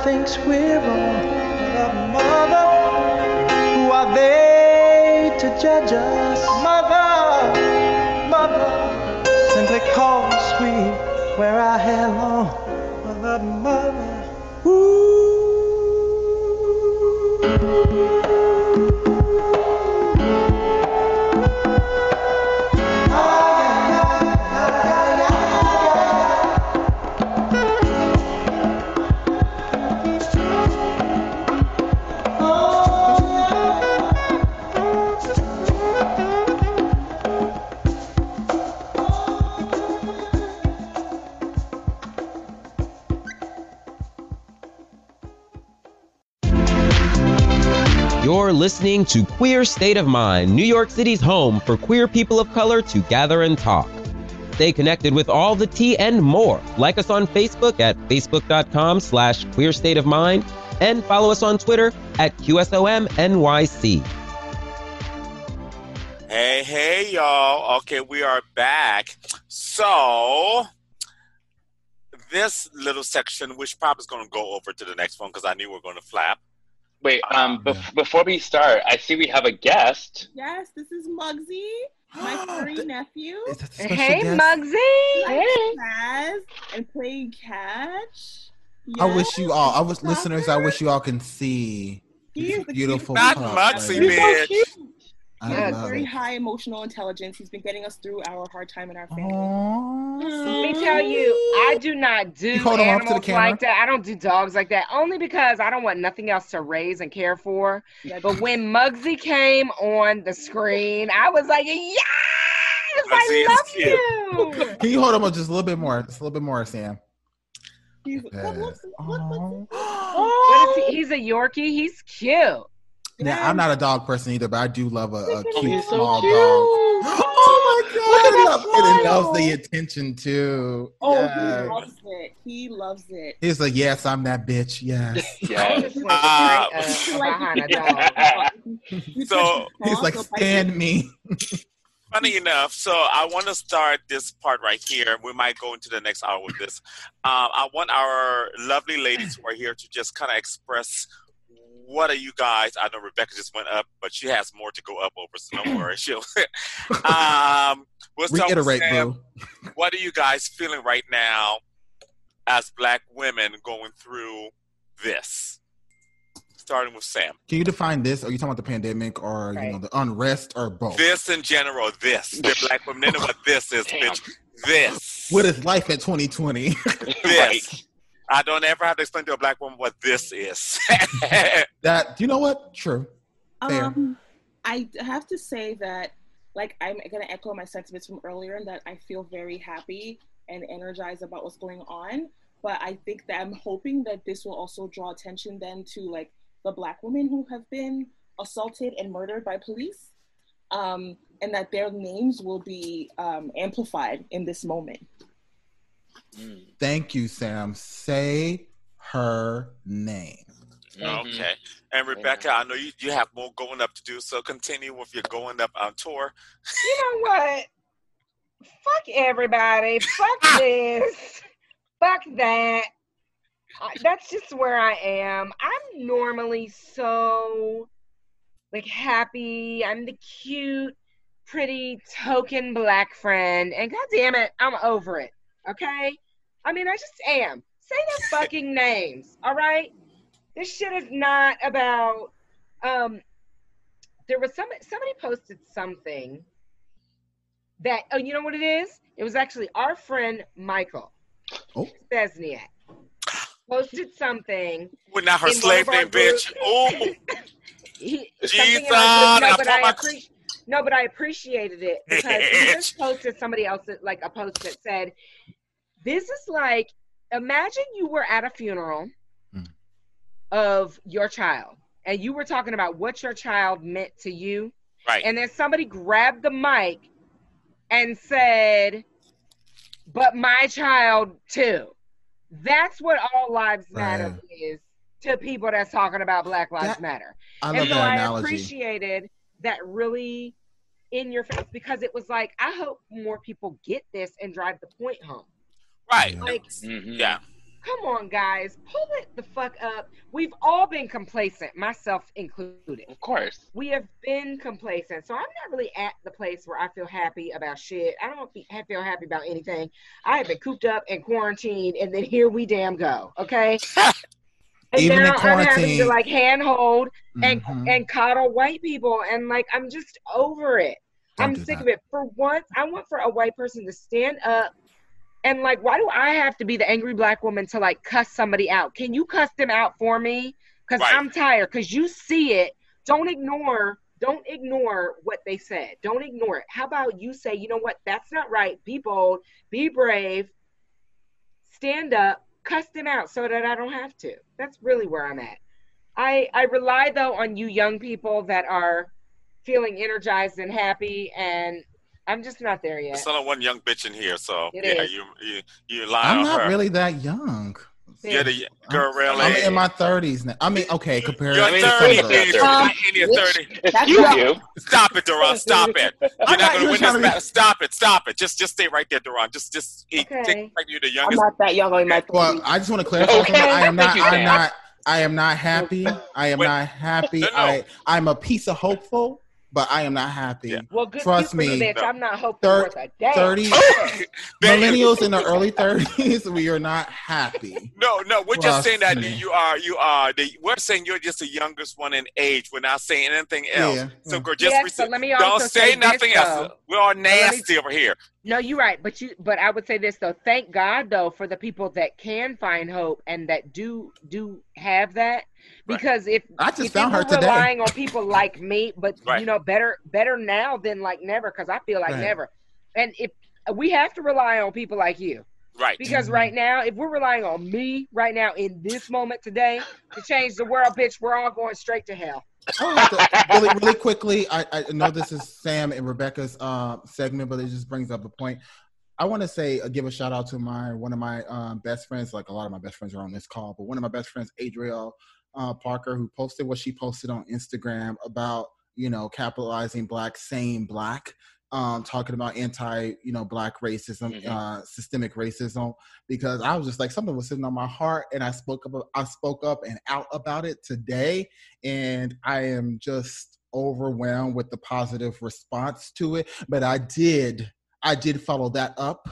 Thinks we're wrong. But mother, who are they to judge us? Mother, mother, simply cause we wear our hair long. Mother, mother, You're listening to Queer State of Mind, New York City's home for queer people of color to gather and talk. Stay connected with all the tea and more. Like us on Facebook at facebook.com slash queer state of mind and follow us on Twitter at QSOMNYC. Hey, hey, y'all. Okay, we are back. So, this little section, which probably is going to go over to the next one because I knew we are going to flap. Wait, um, bef- before we start, I see we have a guest. Yes, this is Muggsy, my furry nephew. Hey, Muggsy. Hey. Chaz, and playing catch. I wish you all, I wish listeners, I wish you all can see He is beautiful. Not pup Muggsy, right now. bitch. I He has love very it. high emotional intelligence. He's been getting us through our hard time in our family. Let me tell you, I do not do You hold 'em up to the animals like that. I don't do dogs like that, only because I don't want nothing else to raise and care for. But when Muggsy came on the screen, I was like, yes, I love you. Can you hold him up just a little bit more? Just a little bit more, Sam. He's, Yes. What is he? He's a Yorkie. He's cute. Now, I'm not a dog person either, but I do love a, a cute so small cute. dog. Oh my god! I love it. It loves the attention too. Oh, Yes. he loves it. He loves it. He's like, yes, I'm that bitch. Yes. Yes. Uh, Uh, so He's like, stand me. Funny enough, so I want to start this part right here. We might go into the next hour with this. Um, I want our lovely ladies who are here to just kind of express what are you guys? I know Rebecca just went up, but she has more to go up over, so don't worry. She'll. um, we'll start with Reiterate, Sam. boo. What are you guys feeling right now as Black women going through this? starting with Sam. Can you define this? Are you talking about the pandemic or you know the unrest or both? This in general, this. The black women, they know what this is, bitch. This. What is life at 2020? This. I don't ever have to explain to a black woman what this is. that you know what? True. Fair. Um, I have to say that, like, I'm gonna echo my sentiments from earlier, in that I feel very happy and energized about what's going on. But I think that I'm hoping that this will also draw attention then to like the black women who have been assaulted and murdered by police, um, and that their names will be um, amplified in this moment. Mm. Thank you, Sam. Say her name. Mm-hmm. Okay. And Rebecca, I know you, you have more going up to do, so continue with your going up on tour. You know what? Fuck everybody. Fuck this. Fuck that. That's just where I am. I'm normally so like happy. I'm the cute, pretty token black friend, and god damn it, I'm over it. Okay? I mean, I just am. Say their fucking names, all right? This shit is not about um there was some somebody posted something that oh you know what it is? It was actually our friend Michael oh. Besniak posted something. Well, not her slave name, bitch. Oh, Jesus, I no, I my- appreciate no, but I appreciated it because he just posted somebody else like a post that said, "This is like imagine you were at a funeral mm. of your child and you were talking about what your child meant to you, right? And then somebody grabbed the mic and said, "But my child too." That's what all lives matter Right. is to people that's talking about Black Lives That- Matter. I and love so that I analogy. appreciated that really in your face because it was like I hope more people get this and drive the point home. Right. Like, mm-hmm. Yeah. come on, guys, pull it the fuck up. We've all been complacent, myself included. Of course. We have been complacent. So I'm not really at the place where I feel happy about shit. I don't feel happy about anything. I have been cooped up and quarantined, and then here we damn go. Okay. And Even in now I'm having to like handhold and Mhm. and coddle white people, and like I'm just over it. Don't I'm sick that. of it. For once, I want for a white person to stand up and like, why do I have to be the angry black woman to like cuss somebody out? Can you cuss them out for me? Because Right. I'm tired. Because you see it. Don't ignore. Don't ignore what they said. Don't ignore it. How about you say, you know what? That's not right. Be bold. Be brave. Stand up. Cuss them out so that I don't have to. That's really where I'm at. I I rely though on you young people that are feeling energized and happy, and I'm just not there yet. There's only one young bitch in here, so It yeah, is. you you you lie I'm on not her. really that young. You're the girl, really. I'm in my 30s now. I mean, okay, compared You're to 30, some bitch. You're not in your 30. Um, that's you. Stop it, Duran. Stop it. You're I'm not not going to win this to be- Stop it. Stop it. Just just stay right there, Duran. Just just eat, Okay. take like you're the I'm not that young. I'm my Well, I just want to clarify Okay. something. I am not. Thank you, I'm not. I am not happy. I am Wait. not happy. No, no. I I'm a piece of hopeful, but I am not happy. Well, good Trust good for you, me. bitch. I'm not hoping Thir- worth a damn. 30 millennials in the early 30s, we are not happy. No, no, we're just saying that me. you are, you are. The, we're saying you're just the youngest one in age. We're not saying anything else. Yeah. So, girl, just Yes, rece- let me don't say say nothing this, else. though. We're all let me- nasty over here. No, you're right, but you but I would say this though. Thank God though for the people that can find hope and that do do have that. Because if I just if found you her today. relying on people like me, but Right. you know better better now than like never because I feel like Right. never. And if we have to rely on people like you Right. because Mm-hmm. right now, if we're relying on me right now in this moment today to change the world, bitch, we're all going straight to hell. To- really, really quickly, I, I know this is Sam and Rebecca's uh, segment, but it just brings up a point. I want to say, uh, give a shout out to my one of my um, best friends. Like a lot of my best friends are on this call, but one of my best friends, Adriel uh, Parker, who posted what she posted on Instagram about you know capitalizing black, saying black, um, talking about anti you know black racism, uh, systemic racism. Because I was just like something was sitting on my heart, and I spoke up. I spoke up and out about it today, and I am just overwhelmed with the positive response to it. But I did, I did follow that up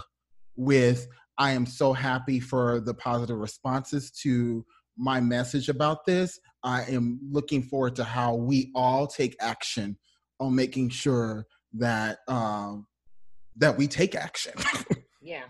with I am so happy for the positive responses to my message about this, I am looking forward to how we all take action on making sure that um, that we take action. Yeah.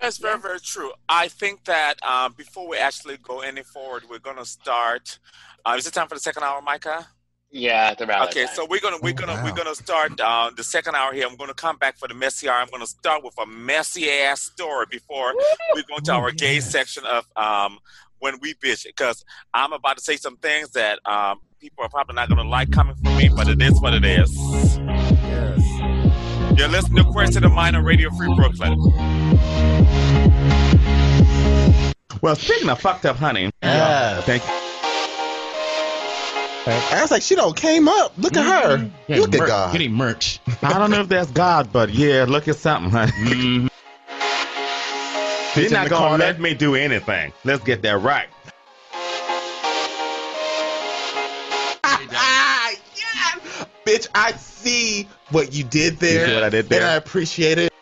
That's very, very true. I think that um, before we actually go any forward, we're going to start. Uh, is it time for the second hour, Micah? Yeah, it's about Okay, so we're gonna we're gonna we're gonna start uh, the second hour here. I'm gonna come back for the messy hour. I'm gonna start with a messy ass story before we go into our gay section of um, when we bitch because I'm about to say some things that um, people are probably not gonna like coming from me, but it is what it is. You're listening to Queer State of Mind on Radio Free Brooklyn. Well, speaking of fucked up honey, Yeah. thank I was like, she don't came up. Look at her. Yeah, Look at mer- God. getting merch. I don't know if that's God, but yeah, look at something, honey. Bitch He's in not the gonna corner. let me do anything. Let's get that right. yes! Bitch, I see what you did there. see what I did there? And I appreciate it.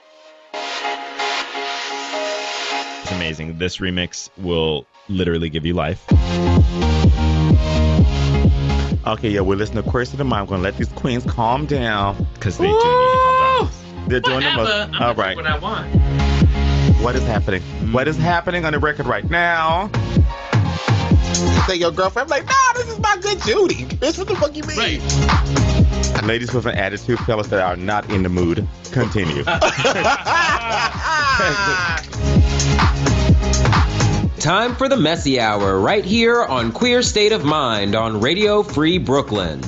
It's amazing. This remix will literally give you life. Okay, yeah, we're listening to Queer State of Mind. I'm gonna let these queens calm down because they do need to calm down. They're doing the most. I'm All gonna right. do what I want. What is happening? What is mm-hmm. happening on the record right now? Say your girlfriend. I'm like, nah, this is my good Judy. Bitch, what the fuck you mean? Ladies with an attitude, fellas that are not in the mood. Continue. Time for the messy hour right here on Queer State of Mind on Radio Free Brooklyn.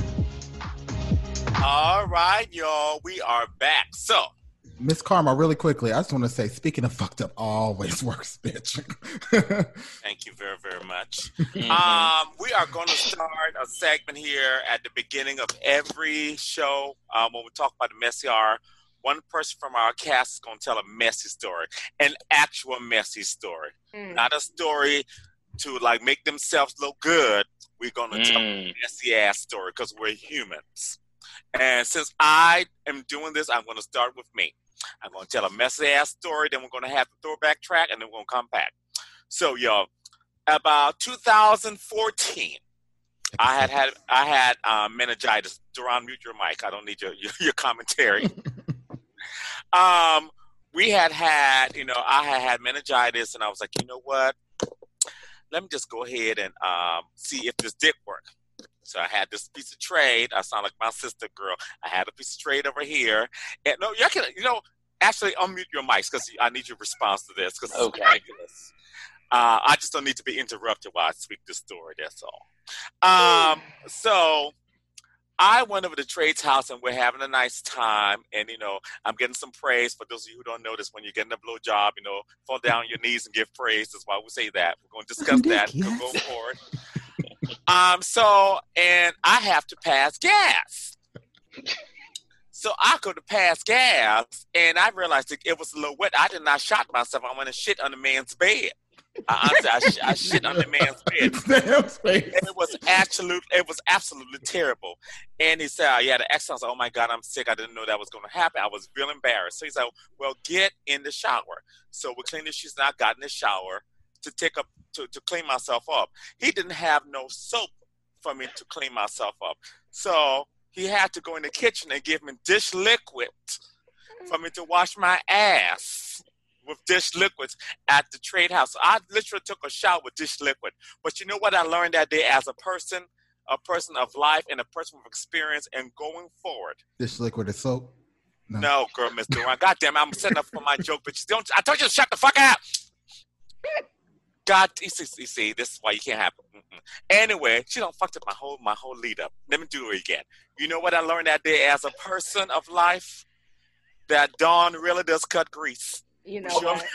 All right, y'all, we are back. So, Miss Karma, really quickly, I just want to say, speaking of fucked up, always works, bitch. Thank you very, very much. Um, we are going to start a segment here at the beginning of every show. Um, when we talk about the messy hour, one person from our cast is going to tell a messy story, an actual messy story, not a story to like make themselves look good. We're going to tell a messy ass story because we're humans. And since I am doing this, I'm going to start with me. I'm going to tell a messy ass story, then we're going to have the throwback track, and then we're going to come back. So, y'all, about 2014, I had had I had um, meningitis. Duran, mute your mic. I don't need your your, your commentary. um, we had had, you know, I had had meningitis, and I was like, you know what? Let me just go ahead and um, see if this dick work. So I had this piece of trade. I sound like my sister girl. I had a piece of trade over here, and no, y'all can, you know, actually unmute your mics because I need your response to this because it's Okay. ridiculous. Uh, I just don't need to be interrupted while I speak this story. That's all. Um, so I went over to Trade's house and we're having a nice time. And, you know, I'm getting some praise. For those of you who don't know this, when you're getting a blowjob, you know, fall down on your knees and give praise. That's why we say that. We're going to discuss that. Go, go forward. Um, so, and I have to pass gas. So I go to pass gas, and I realized it was a little wet. I did not shock myself. I went and shit on the man's bed. I, honestly, I, sh- I shit on the man's bed. and it was absolute. It was absolutely terrible. And he said, oh, "Yeah, the ex." I was like, "Oh my god, I'm sick. I didn't know that was going to happen. I was real embarrassed." So he said, "Well, get in the shower." So we cleaned the sheets, and I got in the shower to take up to, to clean myself up. He didn't have no soap for me to clean myself up, so he had to go in the kitchen and give me dish liquid for me to wash my ass with dish liquids at the trade house. I literally took a shower with dish liquid. But you know what I learned that day as a person, a person of life and a person with experience and going forward. Dish liquid is soap. No, girl, Miss Duran. God damn it, I'm setting up for my joke, but you don't I told you to shut the fuck up. God, you see, you see, this is why you can't have. Mm-mm. Anyway, she don't fucked up my whole my whole lead up. Let me do it again. You know what I learned that day as a person of life? That Dawn really does cut grease. You know Sure. what?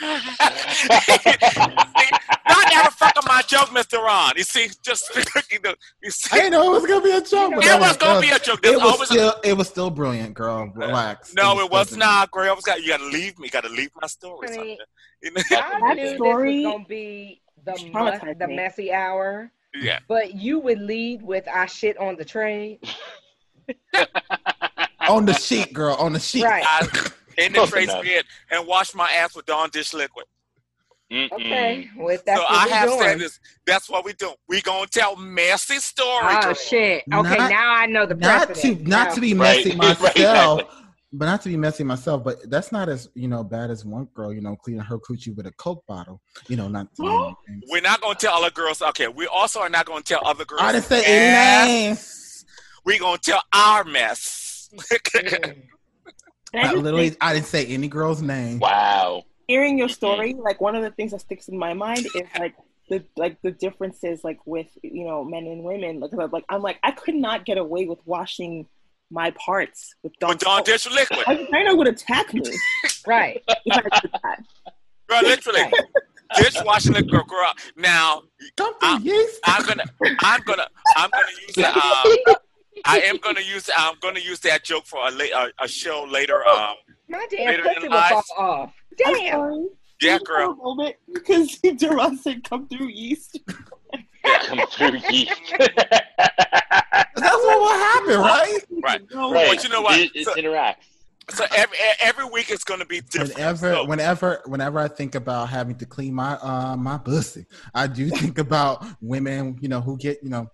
Not ever fuck up my joke, Mr. Ron. You see, just you, know, you see, I didn't know it was gonna be a joke. but It that was gonna be a joke. There's It was always a- still, it was still brilliant, girl. Relax. No, it was still not, girl. I was got you. Got to leave me. Got to leave my stories. Honey, You know? I knew story this was gonna be the mu- the messy hour, Yeah. but you would lead with "I shit on the trade." on the sheet, girl. On the sheet. Right. I, in the trace bed and wash my ass with Dawn dish liquid. Okay, with that's so what I we have doing. standards. That's what we do. We gonna tell messy stories. Oh shit! Okay, Not- now I know the not precedent. to not Now- to be messy myself, but not to be messy myself. But that's not as you know bad as one girl, you know, cleaning her coochie with a coke bottle. You know, not. To name. We're not gonna tell other girls. Okay, we also are not gonna tell other girls. I didn't say any mess. names. We gonna tell our mess. I literally, I didn't say any girl's name. Wow. Hearing your mm-hmm. story, like one of the things that sticks in my mind is like the like the differences like with you know men and women. Like like I'm like I could not get away with washing my parts with Dawn, With Dawn dish liquid. I China would attack me. right. If I did that. Bro, literally, dishwashing the girl. girl. Now, I'm, I'm gonna, I'm gonna, I'm gonna use that. Um, I am gonna use. I'm gonna use that joke for a, la- a, a show later. Um, My damn later pussy in will fall life. off. Damn. Yeah, girl. hold a moment because Duran said come through yeast. Come through yeast. That's what will happen, right? Right. Right. But you know what? It, it So, interacts. so every every week it's gonna be different. Whenever, So- whenever, whenever I think about having to clean my uh my pussy, I do think about women, you know, who get, you know,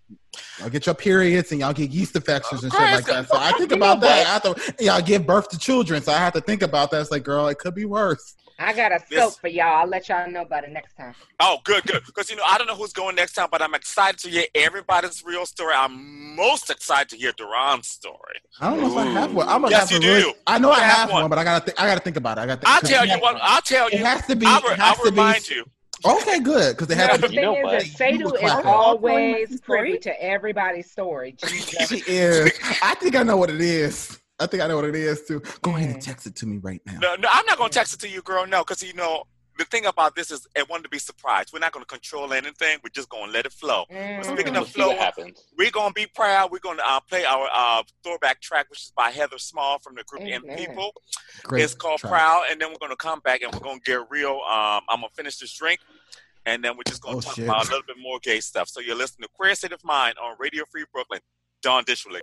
y'all get your periods and y'all get yeast infections and shit like that. So I think about that. I have to, y'all give birth to children, so I have to think about that. It's like, girl, it could be worse. I got a This- soap for y'all. I'll let y'all know about it next time. Oh, good, good. Because you know, I don't know who's going next time, but I'm excited to hear everybody's real story. I'm most excited to hear Duran's story. I don't know if I have one. I'm gonna Yes, have you really- do. I know You I have have one. one, but I gotta, th- I gotta think about it. I got. I'll tell you what. I'll tell you. It has to be. I'll, it re- has I'll to be- remind you. Okay, good, because it has No, to the be. thing know is, that? Sadu is always privy to everybody's story. She is. I think I know what it is. I think I know what it is too. Go ahead and text it to me right now. No, no, I'm not gonna text it to you, girl. No, because you know the thing about this is I want to be surprised. We're not gonna control anything. We're just gonna let it flow. But speaking We'll of see what flow, happens. we're gonna be proud. We're gonna uh, play our uh, throwback track, which is by Heather Small from the group M People. Great it's called track. Proud, and then we're gonna come back and we're gonna get real. Um, I'm gonna finish this drink, and then we're just gonna Oh, talk shit. about a little bit more gay stuff. So you're listening to Queer State of Mind on Radio Free Brooklyn. Don Dishwilly.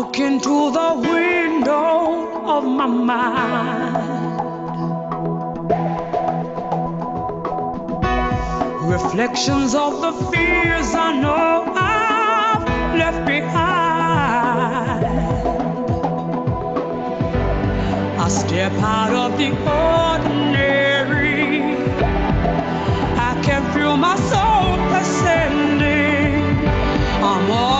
Look into the window of my mind. Reflections of the fears I know I've left behind. I step out of the ordinary. I can feel my soul ascending. I'm on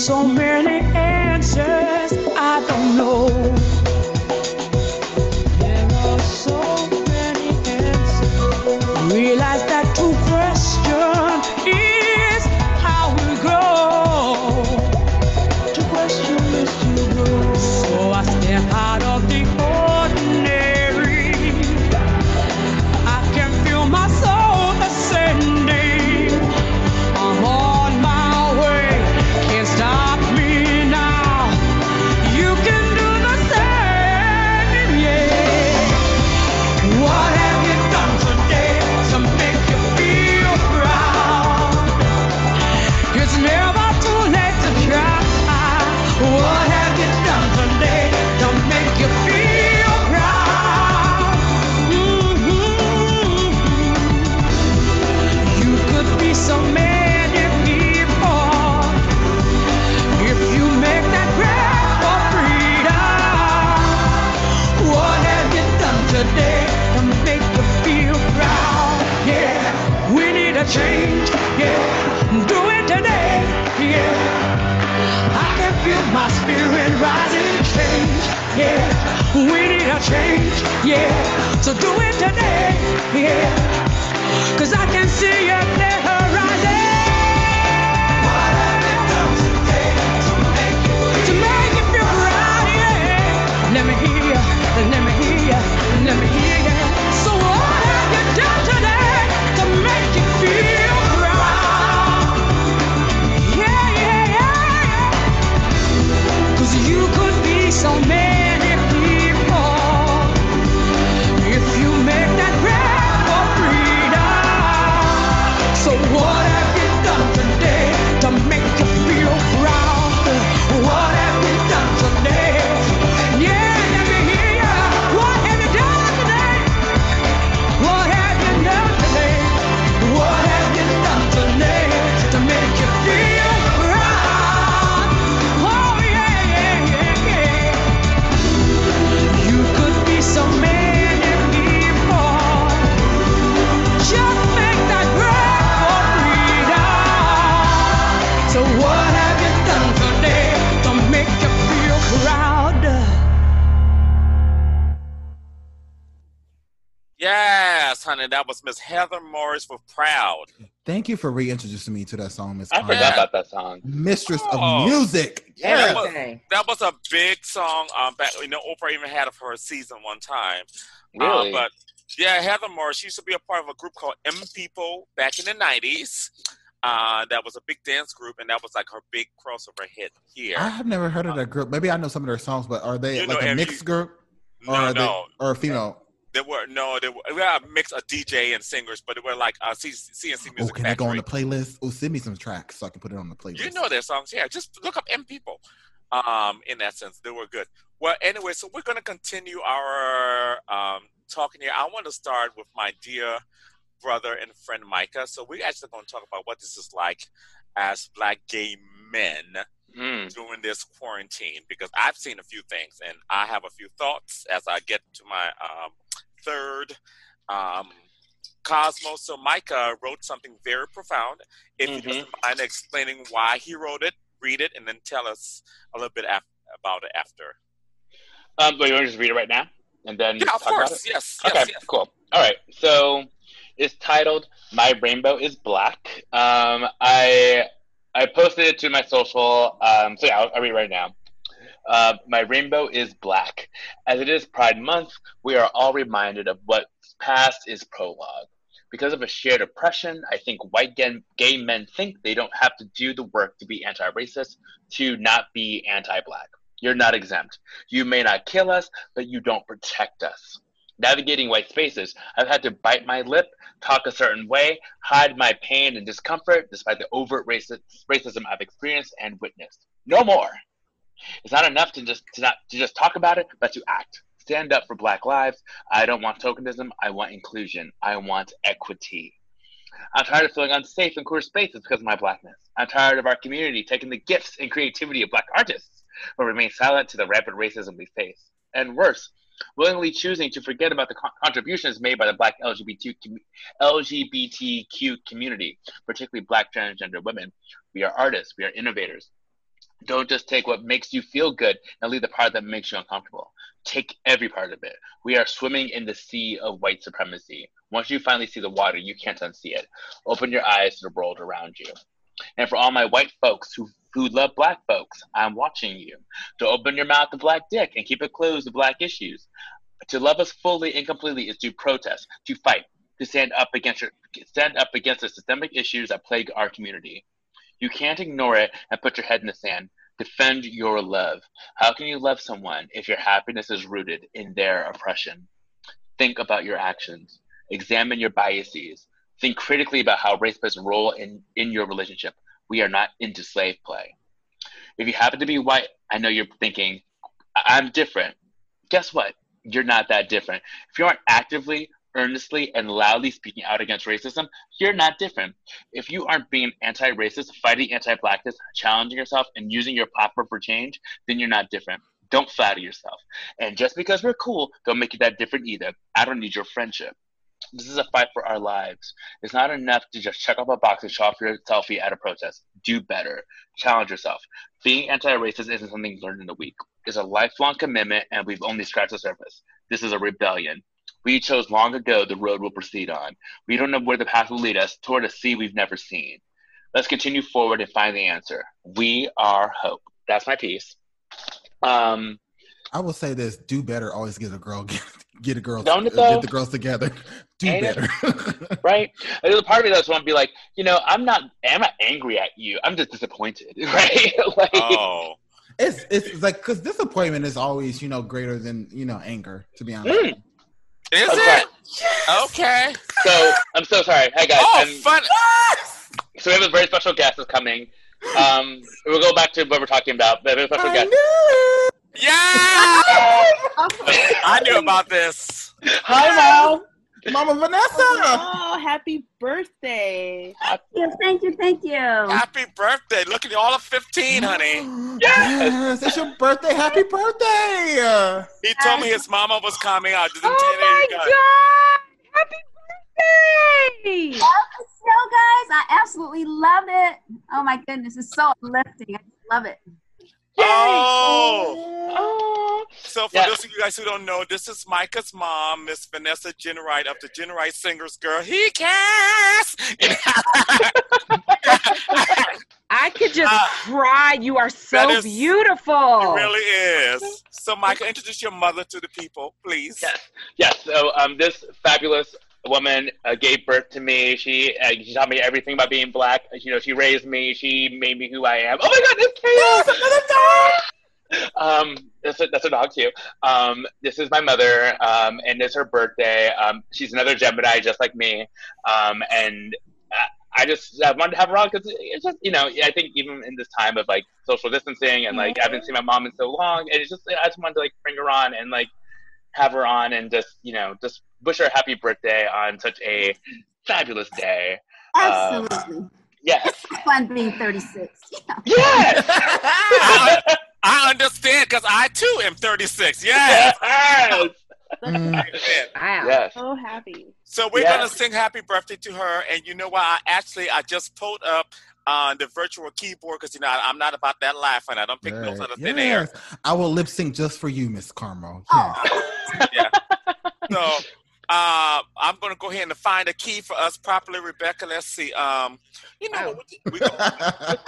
so many Yeah, so do it today. Yeah, cause I can see you was Miss Heather Morris with Proud. Thank you for reintroducing me to that song, Miss. I Connie. forgot about that song. Mistress Oh. of Music. Yeah, that was, that was a big song. Um, back you know, Oprah even had it for her season one time. Uh, Really? but yeah, Heather Morris. She used to be a part of a group called M People back in the nineties. Uh, that was a big dance group, and that was like her big crossover hit here. I have never heard of that group. Maybe I know some of their songs, but are they You like know, a mixed you- group? Or No, are they, no. or a female? There were no, there were, we had a mix of DJ and singers, but they were like uh, C- CNC Oh, Music can I go on the playlist? Oh, send me some tracks so I can put it on the playlist. You know their songs, yeah. Just look up M People. Um, in that sense, they were good. Well, anyway, so we're gonna continue our um talking here. I want to start with my dear brother and friend Micah. So we're actually going to talk about what this is like as black gay men Mm. during this quarantine because I've seen a few things and I have a few thoughts as I get to my um, third um, Cosmos. So Micah wrote something very profound. If you doesn't mind explaining why he wrote it, read it, and then tell us a little bit af- about it after. Um, but you want to just read it right now, and then Yeah, of talk about course. it? Yes, yes, Okay, yes. cool. All right, so it's titled "My Rainbow Is Black." Um, I I posted it to my social. Um, so yeah, I'll, I'll read right now. Uh, my rainbow is black. As it is Pride Month, we are all reminded of what's past is prologue. Because of a shared oppression, I think white gay, gay men think they don't have to do the work to be anti racist, to not be anti black. You're not exempt. You may not kill us, but you don't protect us. Navigating white spaces, I've had to bite my lip, talk a certain way, hide my pain and discomfort despite the overt racist, racism I've experienced and witnessed. No more. It's not enough to just to not to just talk about it, but to act. Stand up for Black lives. I don't want tokenism. I want inclusion. I want equity. I'm tired of feeling unsafe in queer spaces because of my blackness. I'm tired of our community taking the gifts and creativity of Black artists, but remain silent to the rampant racism we face. And worse, willingly choosing to forget about the con- contributions made by the Black LGBT LGBTQ community, particularly Black transgender women. We are artists. We are innovators. Don't just take what makes you feel good and leave the part that makes you uncomfortable. Take every part of it. We are swimming in the sea of white supremacy. Once you finally see the water, you can't unsee it. Open your eyes to the world around you. And for all my white folks who, who love black folks, I'm watching you. To open your mouth to black dick and keep it closed to black issues. To love us fully and completely is to protest, to fight, to stand up against your, stand up against the systemic issues that plague our community. You can't ignore it and put your head in the sand. Defend your love. How can you love someone if your happiness is rooted in their oppression? Think about your actions. Examine your biases. Think critically about how race plays a role in, in your relationship. We are not into slave play. If you happen to be white, I know you're thinking, "I- I'm different. Guess what? You're not that different. If you aren't actively, earnestly, and loudly speaking out against racism, you're not different. If you aren't being anti racist, fighting anti blackness, challenging yourself, and using your platform for change, then you're not different. Don't flatter yourself. And just because we're cool, don't make you that different either. I don't need your friendship. This is a fight for our lives. It's not enough to just check off a box and show off your selfie at a protest. Do better. Challenge yourself. Being anti racist isn't something learned in a week. It's a lifelong commitment, and we've only scratched the surface. This is a rebellion. We chose long ago the road we'll proceed on. We don't know where the path will lead us toward a sea we've never seen. Let's continue forward and find the answer. We are hope. That's my piece. Um, I will say this: do better. Always get a girl. Get, get a girl. Don't it, uh, though? get the girls together. Do Ain't it? better. right? And there's a part of me that's want to be like, you know, I'm not, I'm not angry at you. I'm just disappointed, right? like, Oh. It's it's like because disappointment is always you know greater than you know anger. To be honest. Mm. Is Okay. it? Okay. So I'm so sorry. Hey guys. Oh, I'm- fun. So we have a very special guest that's coming. Um, we'll go back to what we're talking about. But we have a special guest. Yeah! I knew about this. Hi, Mom. Mama Vanessa. Oh, happy birthday. Yes, thank you, thank you. Happy birthday. Look at you, all of 15, honey. Yes, it's your birthday. Happy birthday. He told me his mama was coming. I didn't Oh my you God! Happy birthday! Love show, guys. I absolutely love it. Oh my goodness, it's so uplifting. I love it. Oh. So for those of you guys who don't know, this is Micah's mom, Miss Vanessa Jenwright of the Jenwright Singers Girl. He cares. I could just cry. You are so is- beautiful. It really is. So, Micah, introduce your mother to the people, please. Yes. Yes. So um, this fabulous woman uh, gave birth to me. She uh, she taught me everything about being black. You know, she raised me. She made me who I am. Oh my God, it's chaos! Another dog. um, that's a, that's a dog too. Um, this is my mother, um, and it's her birthday. Um, she's another Gemini, just like me. Um, and I, I just I wanted to have her on because it's just you know I think even in this time of like social distancing and like I haven't seen my mom in so long, and it's just I just wanted to like bring her on and like have her on and just you know just wish her a happy birthday on such a fabulous day. Um, Absolutely. yes. It's fun being 36. Yes. I, I understand because I too am 36. Yes. yes. Wow. Yes. So happy. So we're Yes. gonna sing happy birthday to her, and you know what? I actually I just pulled up on the virtual keyboard because you know I, I'm not about that laughing. I don't pick notes out of thin air. I will lip sync just for you, Miss Carmel. So uh, I'm gonna go ahead and find a key for us properly, Rebecca. Let's see. Um, you know what? We, we go,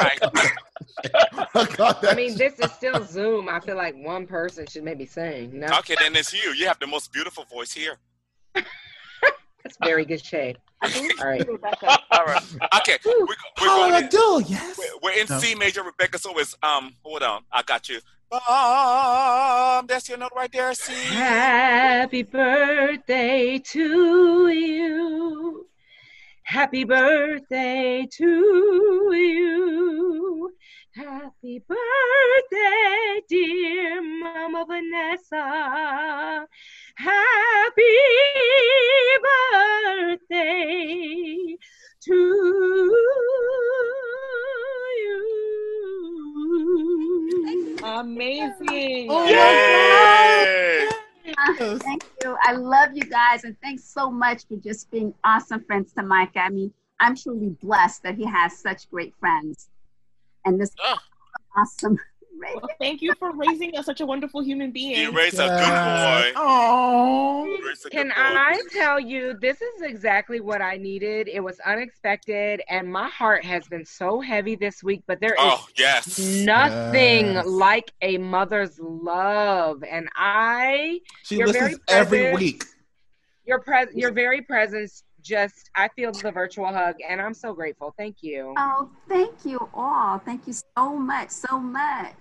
right. I mean, this is still Zoom. I feel like one person should maybe sing. No, Okay, then it's you. You have the most beautiful voice here. that's very good shade. All right. All right. Okay. We, we're Paula going. Abdul, yes. We're, we're in No. C major, Rebecca. So it's um. Hold on. I got you. Um, that's your note right there. C. Happy birthday to you. Happy birthday to you. Happy birthday, dear Mama Vanessa. Happy birthday to you. Amazing. Uh, Thank you. I love you guys, and thanks so much for just being awesome friends to Mike. I mean, I'm truly blessed that he has such great friends, and this awesome. Well, thank you for raising us such a wonderful human being. You raised a good boy. Oh. Can I tell you, this is exactly what I needed. It was unexpected, and my heart has been so heavy this week, but there is Oh yes. nothing Yes. like a mother's love. And I, She your very listens every presence- week. Your pres, your very presence, just I feel the virtual hug, and I'm so grateful. Thank you. Oh, thank you all. Thank you so much, so much.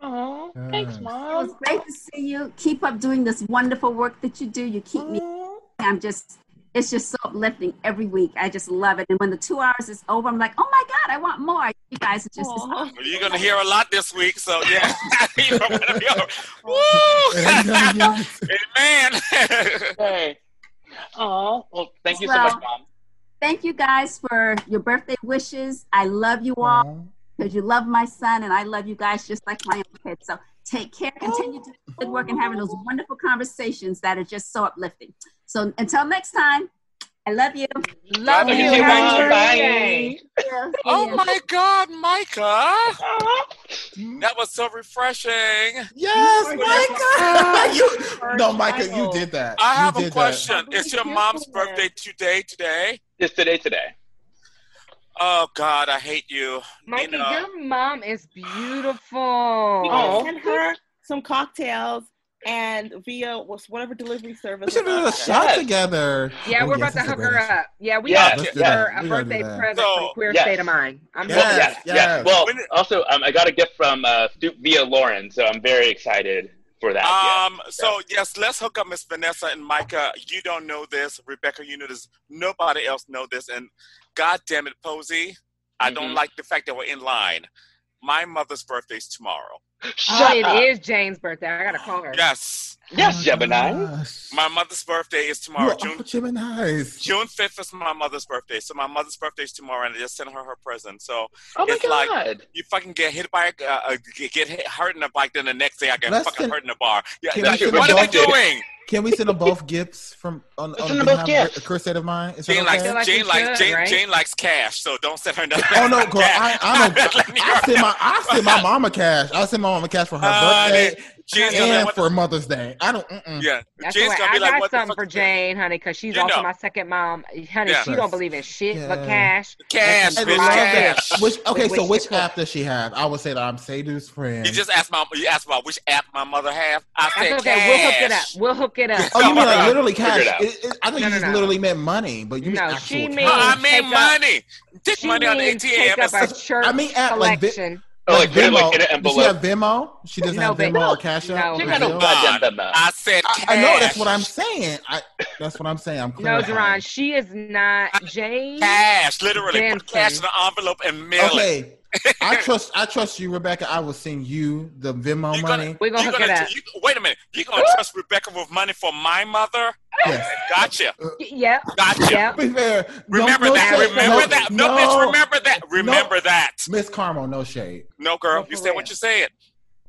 Oh, thanks, mom. It was great to see you. Keep up doing this wonderful work that you do. You keep me. I'm just. It's just so uplifting every week. I just love it. And when the two hours is over, I'm like, oh my god, I want more. You guys are just. Well, You're gonna hear a lot this week, so yeah. You know what I mean? Woo! Amen. Hey. Oh, well, thank you so much, Mom. Thank you guys for your birthday wishes. I love you all because you love my son, and I love you guys just like my own kids. So take care, continue to do good work, and having those wonderful conversations that are just so uplifting. So until next time, I love you. Love Love you. you too, Happy Bye. Oh my God, Micah! That was so refreshing. Yes, Micah. you, no, Micah, you did that. I have a did that. question. Is your mom's birthday today? Today? It's today, today. Oh God, I hate you. Micah, Nina. your mom is beautiful. Oh, send her some cocktails and via was whatever delivery service. We should do a shot together. Yeah, Oh, we're yes, about to hook her up. Yeah, we Yeah, got let's to do her a We birthday present So, from Queer yes. State of Mind. I'm Well, Yes, yes, yes. yes. Well, also, um, I got a gift from uh, via Lauren, so I'm very excited for that. Um. yeah. So yes, let's hook up Miss Vanessa and Micah. You don't know this, Rebecca. You know this. Nobody else know this. And God damn it, Posey, I don't Mhm. like the fact that we're in line. My mother's birthday's tomorrow. Oh, Shut it up. is Jane's birthday. I gotta call her. Yes, Yes, Gemini. Gosh. my mother's birthday is tomorrow. are June all Geminis. June fifth is my mother's birthday. So my mother's birthday is tomorrow, and I just sent her her present. So Oh my it's like you fucking get hit by a uh, uh, get get hit, hurt in the bike, then the next day I get Let's fucking send- hurt in the bar. Yeah, like, what are they birthday- doing? Can we send them both gifts from on, on Send them both of gifts. a Chris of mine? Is that Jane okay? likes like Jane we likes should, Jane, right? Jane likes cash, so don't send her nothing. Oh no, girl! I, I don't. Let me I send my I send my mama cash. I send my mama cash for her Uh, birthday Jane's gonna and like, for Mother's Day. I don't. Mm-mm. yeah, That's Jane's gonna be I like, got what the something for? Jane, honey, because she's You also know. my second mom. Honey, Yeah. she don't believe in shit but cash. Cash, And bitch, cash. it. Which okay, With so which which app does she have? I would say that I'm Sadhu's friend. You just asked my you asked about which app my mother have. I said That's okay. We'll hook it up. We'll hook it up. Oh, you mean like literally cash? it. It- it- I think No, you just no. literally meant money, but you mean No, actual she cash. means- No, I mean money. Dick She money on the means ATM. take up a church I mean, at, like, collection. Oh, like, put it, like, Venmo. in an Does she have envelope. Venmo? She doesn't No, have babe. Venmo or Cash App. No, She got no Zelle? goddamn Venmo. I said I, cash. I know that's what I'm saying. I that's what I'm saying. I'm No, clarifying. Duran, she is not Jane. Cash, literally. Put cash in the envelope and mail it. Okay. I trust I trust you, Rebecca. I will send you the Venmo You gonna- money. We're gonna You hook gonna, it up. you, wait a minute. You gonna trust Rebecca with money for my mother? Yes. Gotcha. Uh, yep. Gotcha. Yep. Be fair. Remember no that. shade. Remember that. No, bitch. Remember that. Remember that. Miss Carmel, no shade. No, girl. No, You said real. what you said.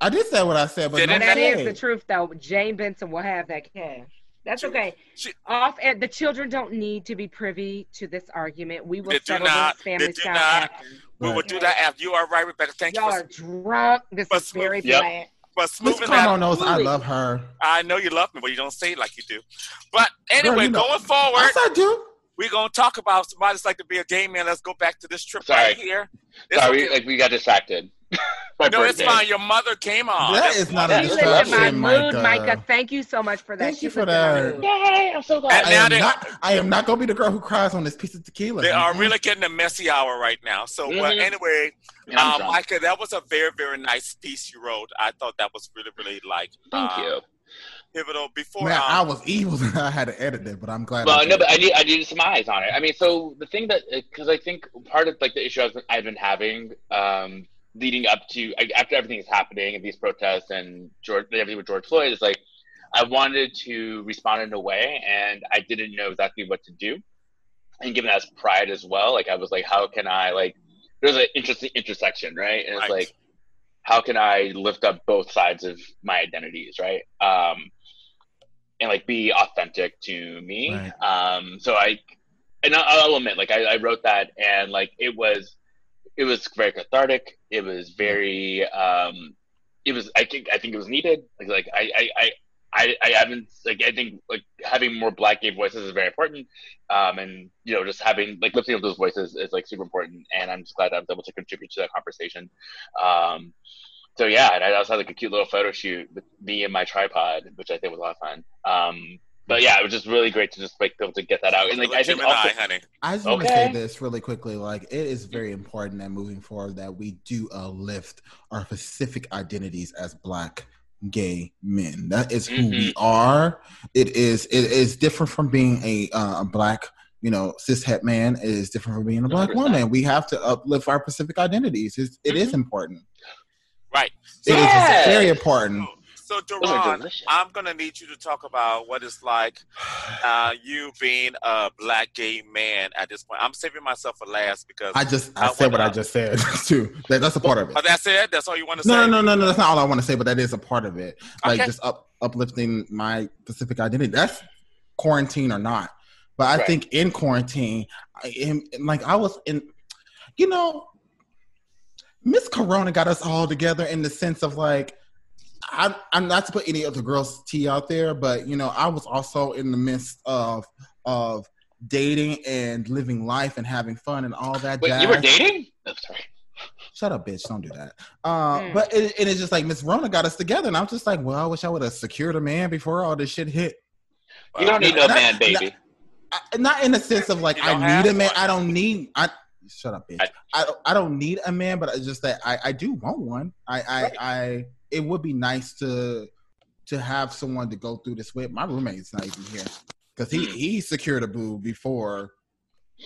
I did say what I said, but Did no it? That is shade. the truth, though. Jane Benson will have that cash. That's okay. she- Off and the children don't need to be privy to this argument. We will They do settle not. this family style after. We will do that after. You are right, Rebecca. Thank Y'all you are drunk. This But is very Yep. bland. for Miss smoothing Carmel that. knows I love her. I know you love me, but you don't say it like you do. But anyway, Girl, you know- going forward, Yes, I do. we're gonna talk about somebody that's like to be a gay man. Let's go back to this trip Sorry. right here. It's Sorry, okay. like we got distracted. My no, it's fine. Your mother came on. That's not fine. a She my distraction, mood, Micah. Micah. Thank you so much for that. Thank She you for that. Yay! I'm so glad. And I now am they- not. I am not gonna be the girl who cries on this piece of tequila. They are really getting a messy hour right now. So, well, Mhm. anyway, Yeah, um. Micah, that was a very, very nice piece you wrote. I thought that was really, really like Thank um, you. pivotal. Before Man, um, I was evil that I had to edit it, but I'm glad. I Well, did. no, but I need I needed some eyes on it. I mean, so the thing that because I think part of like the issue I've been, I've been having um, leading up to after everything is happening and these protests and George everything with George Floyd is like I wanted to respond in a way and I didn't know exactly what to do. And given that's pride as well, like I was like, how can I like? There's an interesting intersection, right? And it's Right. like, how can I lift up both sides of my identities, right? Um, and like be authentic to me. Right. Um, so I, and I'll I'll admit, like I, I wrote that, and like it was, it was very cathartic. It was very, um, it was. I think I think it was needed. Like like I I. I I, I haven't like I think like having more black gay voices is very important, um, and you know just having like lifting up those voices is like super important, and I'm just glad that I was able to contribute to that conversation. Um, so yeah, and I also had like a cute little photo shoot with me and my tripod, which I think was a lot of fun. Um, but yeah, it was just really great to just like be able to get that out. And like I think Gemini, also, honey. I just want to say this really quickly. Like, it is very important that moving forward that we do uplift our specific identities as Black gay men. That is who we are. It is. It is different from being a uh, Black. You know, cis het man It is different from being a black 100%. woman. We have to uplift our specific identities. It's, it is important. Right. It is Yes. very important. So, Those Duran. I'm gonna need you to talk about what it's like, uh, you being a black gay man at this point. I'm saving myself for last because I just I I said what I just said too. That, that's a part of it. Oh, that's it. That's all you want to No, say. no, no, no, no. That's not all I want to say, but that is a part of it. Like Okay. just up uplifting my specific identity. That's quarantine or not. But I Right. think in quarantine, I am like I was in, you know, Miss Corona got us all together in the sense of like, I'm, I'm not to put any of the girls' tea out there, but you know, I was also in the midst of of dating and living life and having fun and all that. Wait, jazz. you were dating? Oh, sorry. Shut up, bitch! Don't do that. Uh, But it, it is just like Miss Rona got us together, and I'm just like, well, I wish I would have secured a man before all this shit hit. You don't need no Not- man, baby. not- not in the sense of like I need have a man. I don't need. I shut up, bitch. I don't, I don't need a man, but it's just that I I do want one. I I I it would be nice to to have someone to go through this with. My roommate's not even here because he he secured a boo before.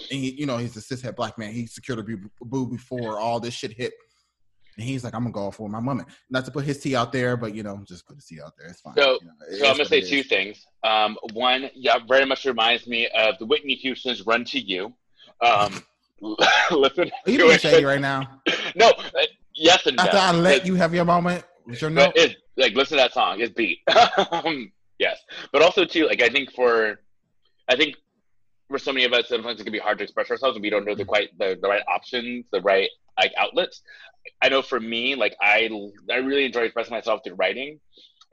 And he, you know, he's a cishet black man. He secured a boo boo before all this shit hit. And he's like, I'm gonna go for my woman. Not to put his tea out there, but you know, just put his tea out there. It's fine. So, You know, it so I'm gonna say two things. Um, one, yeah, very much reminds me of the Whitney Houston's "Run to You." Um, listen, Are you to being shady right now? No, uh, yes and no. After I let you have your moment with your note. it's like listen to that song. It's beat. um, yes, but also too, like I think for, I think for so many of us, sometimes it can be hard to express ourselves, and we don't know the quite the, the right options, the right like outlets. I know for me, like I I really enjoy expressing myself through writing,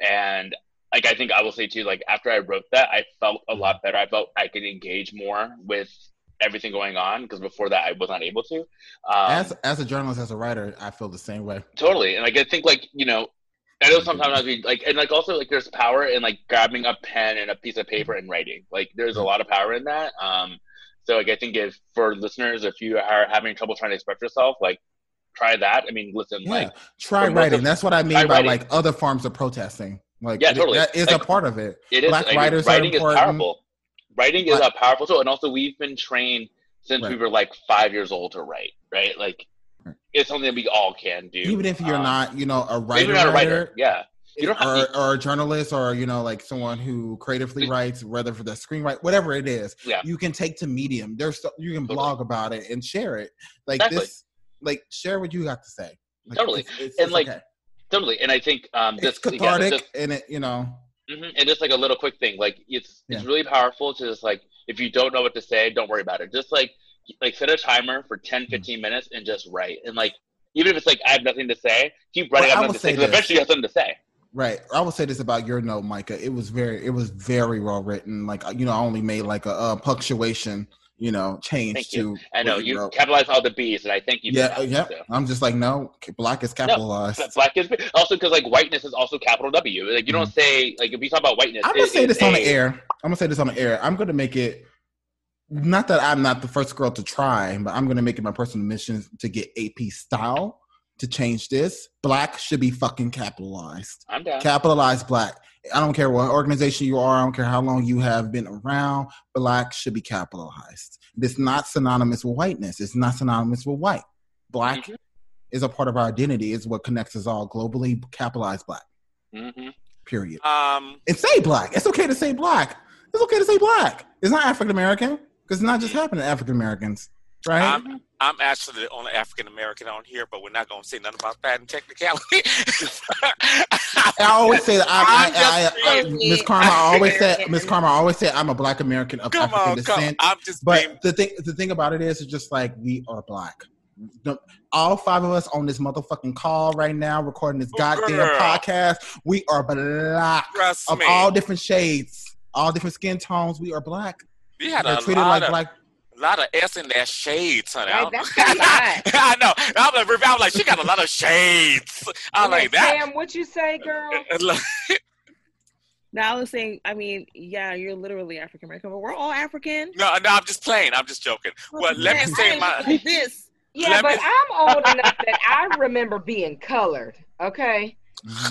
and like I think I will say too, like after I wrote that, I felt a lot better. I felt I could engage more with everything going on because before that I was not able to. Um, as as a journalist, as a writer, I feel the same way. Totally, and like I think like you know, I know sometimes we like and like also like there's power in like grabbing a pen and a piece of paper and writing. Like there's a lot of power in that. Um, so like I think if for listeners, if you are having trouble trying to express yourself, like try that. I mean, listen, Yeah, like try writing. of- That's what I mean by writing. like other forms of protesting. Like, Yeah, it- totally. that is Like, a part of it. It is Black I mean, writers are writing is important. powerful. Writing is a powerful tool, and also we've been trained since we were like five years old to write. Right, like it's something that we all can do. Even if you're Um, not, you know, a writer, not a writer, yeah. You don't have or, to, or a journalist, or you know, like someone who creatively writes, whether for the screenwrite, whatever it is, Yeah. you can take to Medium. There's you can blog about it and share it. Like Exactly. this, like share what you got to say. Like, totally. it's- it's- and it's like okay. totally. And I think um, it's this again, cathartic, this- and it, you know, Mhm. And just like a little quick thing, like it's it's really powerful to just like if you don't know what to say, don't worry about it. Just like like set a timer for 10, Mm-hmm. 15 minutes and just write. And like even if it's like I have nothing to say, keep writing. Well, I I have nothing to say this. eventually you have something to say. Right. I will say this about your note, Micah. It was very, it was very well written. Like you know, I only made like a, uh punctuation, you know, change Thank to. you. I know you capitalize all the B's, and I thank you. Yeah, yeah. so. I'm just like, no, black is capitalized. No, black is also because like whiteness is also capital W. Like you don't say like if we talk about whiteness, Mm-hmm. I'm gonna it say is this on the air. I'm gonna say this on the air. I'm gonna make it. Not that I'm not the first girl to try, but I'm gonna make it my personal mission to get AP style to change this. Black should be fucking capitalized. I'm down. Capitalize black. I don't care what organization you are. I don't care how long you have been around. Black should be capitalized. It's not synonymous with whiteness. It's not synonymous with white. Black Mm-hmm. is a part of our identity. It's what connects us all globally. Capitalize black. Mhm. Period. Um, And say black. It's okay to say black. It's okay to say black. It's not African American because it's not just happening to African Americans, right? I'm actually the only African American on here, but we're not going to say nothing about that in technicality. I always say that. I, I, I, I, Miss Karma. I always say Miss Karma. Always say I'm a Black American of Come African on, come. descent. I'm just But being- the thing, the thing about it is, it's just like we are black. The- All five of us on this motherfucking call right now, recording this oh, goddamn girl. podcast. We are black Trust of me. all different shades, all different skin tones. We are black. We had We're a treated lot like of black. Lot of S in that shades, honey. Right, I- that's. I know. I'm like, I was like, she got a lot of shades. I'm And like that. Sam, what you say, girl? Now I was saying, I mean, yeah, you're literally African American, but we're all African. No, no, I'm just playing. I'm just joking. Well, let me say I my. this. Yeah, Let but me- I'm old enough that I remember being colored. Okay,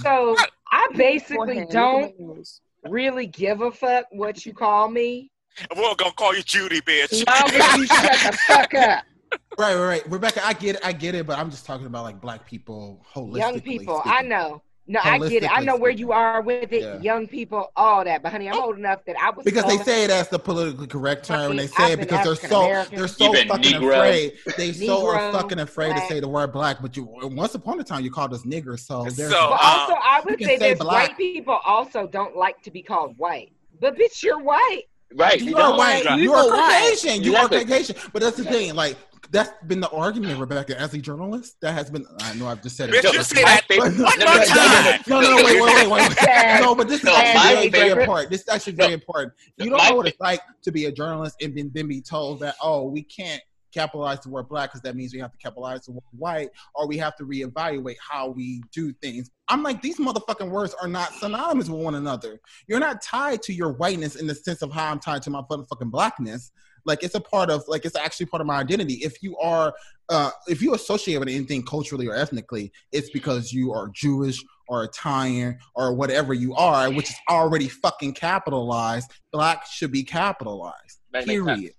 so I basically Forehead, look at don't really give a fuck what you call me. We're gonna call you Judy, bitch. Long as you shut the fuck up. Right, right, right. Rebecca, I get it. I get it. But I'm just talking about like black people holistically. Young people, speaking. I know. No, I get it. I know where you are with it. Yeah. Young people, all that. But honey, I'm old enough that I was because they say it as the politically correct term, and they say it because they're so they're so You've fucking Negro. afraid. They so are fucking afraid to say the word black. But you once upon a time you called us niggers, so there's So, But uh, also, I would say say this: black. white people also don't like to be called white. But bitch, you're white. Right. You they are white. Right. You are Caucasian. You are Caucasian. But that's the thing. Like that's been the argument, Rebecca, as a journalist. That has been. I know I've just said it. Bitch, you say that one more no, no, time. No, no, no, wait, wait, wait, wait. No, but this is No, actually very, very important. This is actually very important. You don't my know what it's like to be a journalist and then, then be told that, oh, we can't capitalize the word black because that means we have to capitalize the word white or we have to reevaluate how we do things. I'm like, these motherfucking words are not synonymous with one another. You're not tied to your whiteness in the sense of how I'm tied to my motherfucking blackness. Like it's a part of like it's actually part of my identity. If you are uh if you associate with anything culturally or ethnically, it's because you are Jewish or Italian or whatever you are, which is already fucking capitalized. Black should be capitalized. That. Period.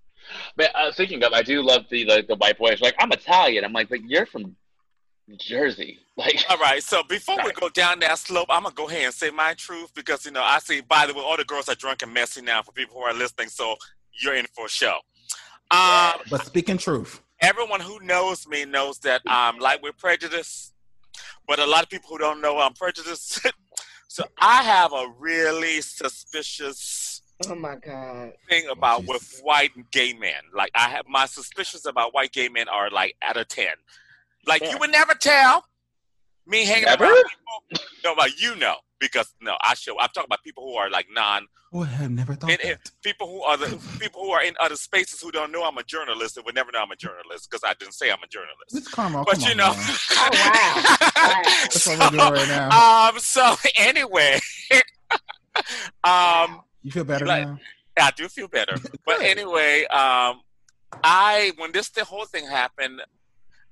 But uh, speaking of, I do love the like the white boys. Like I'm Italian. I'm like, but you're from Jersey. Like, All right, so before we go down that slope, I'm gonna go ahead and say my truth because you know I see. By the way, all the girls are drunk and messy now. For people who are listening, so you're in for a show. Um, But speaking truth. everyone who knows me knows that I'm like with prejudice, but a lot of people who don't know I'm prejudiced. so I have a really suspicious Oh my god. thing about with white gay men. Like I have my suspicions about white gay men are like out of ten. Like you would never tell me hanging Never? around people. No, but you know because no, I show. I'm talking about people who are like non. I have never thought in- that. in- people who are the people who are in other spaces who don't know I'm a journalist and would never know I'm a journalist because I didn't say I'm a journalist. It's karma. But come you on, know, man. Oh wow. That's what we're doing right now. um. So anyway, um. You feel better like- now? I do feel better. But anyway, um, I when this the whole thing happened,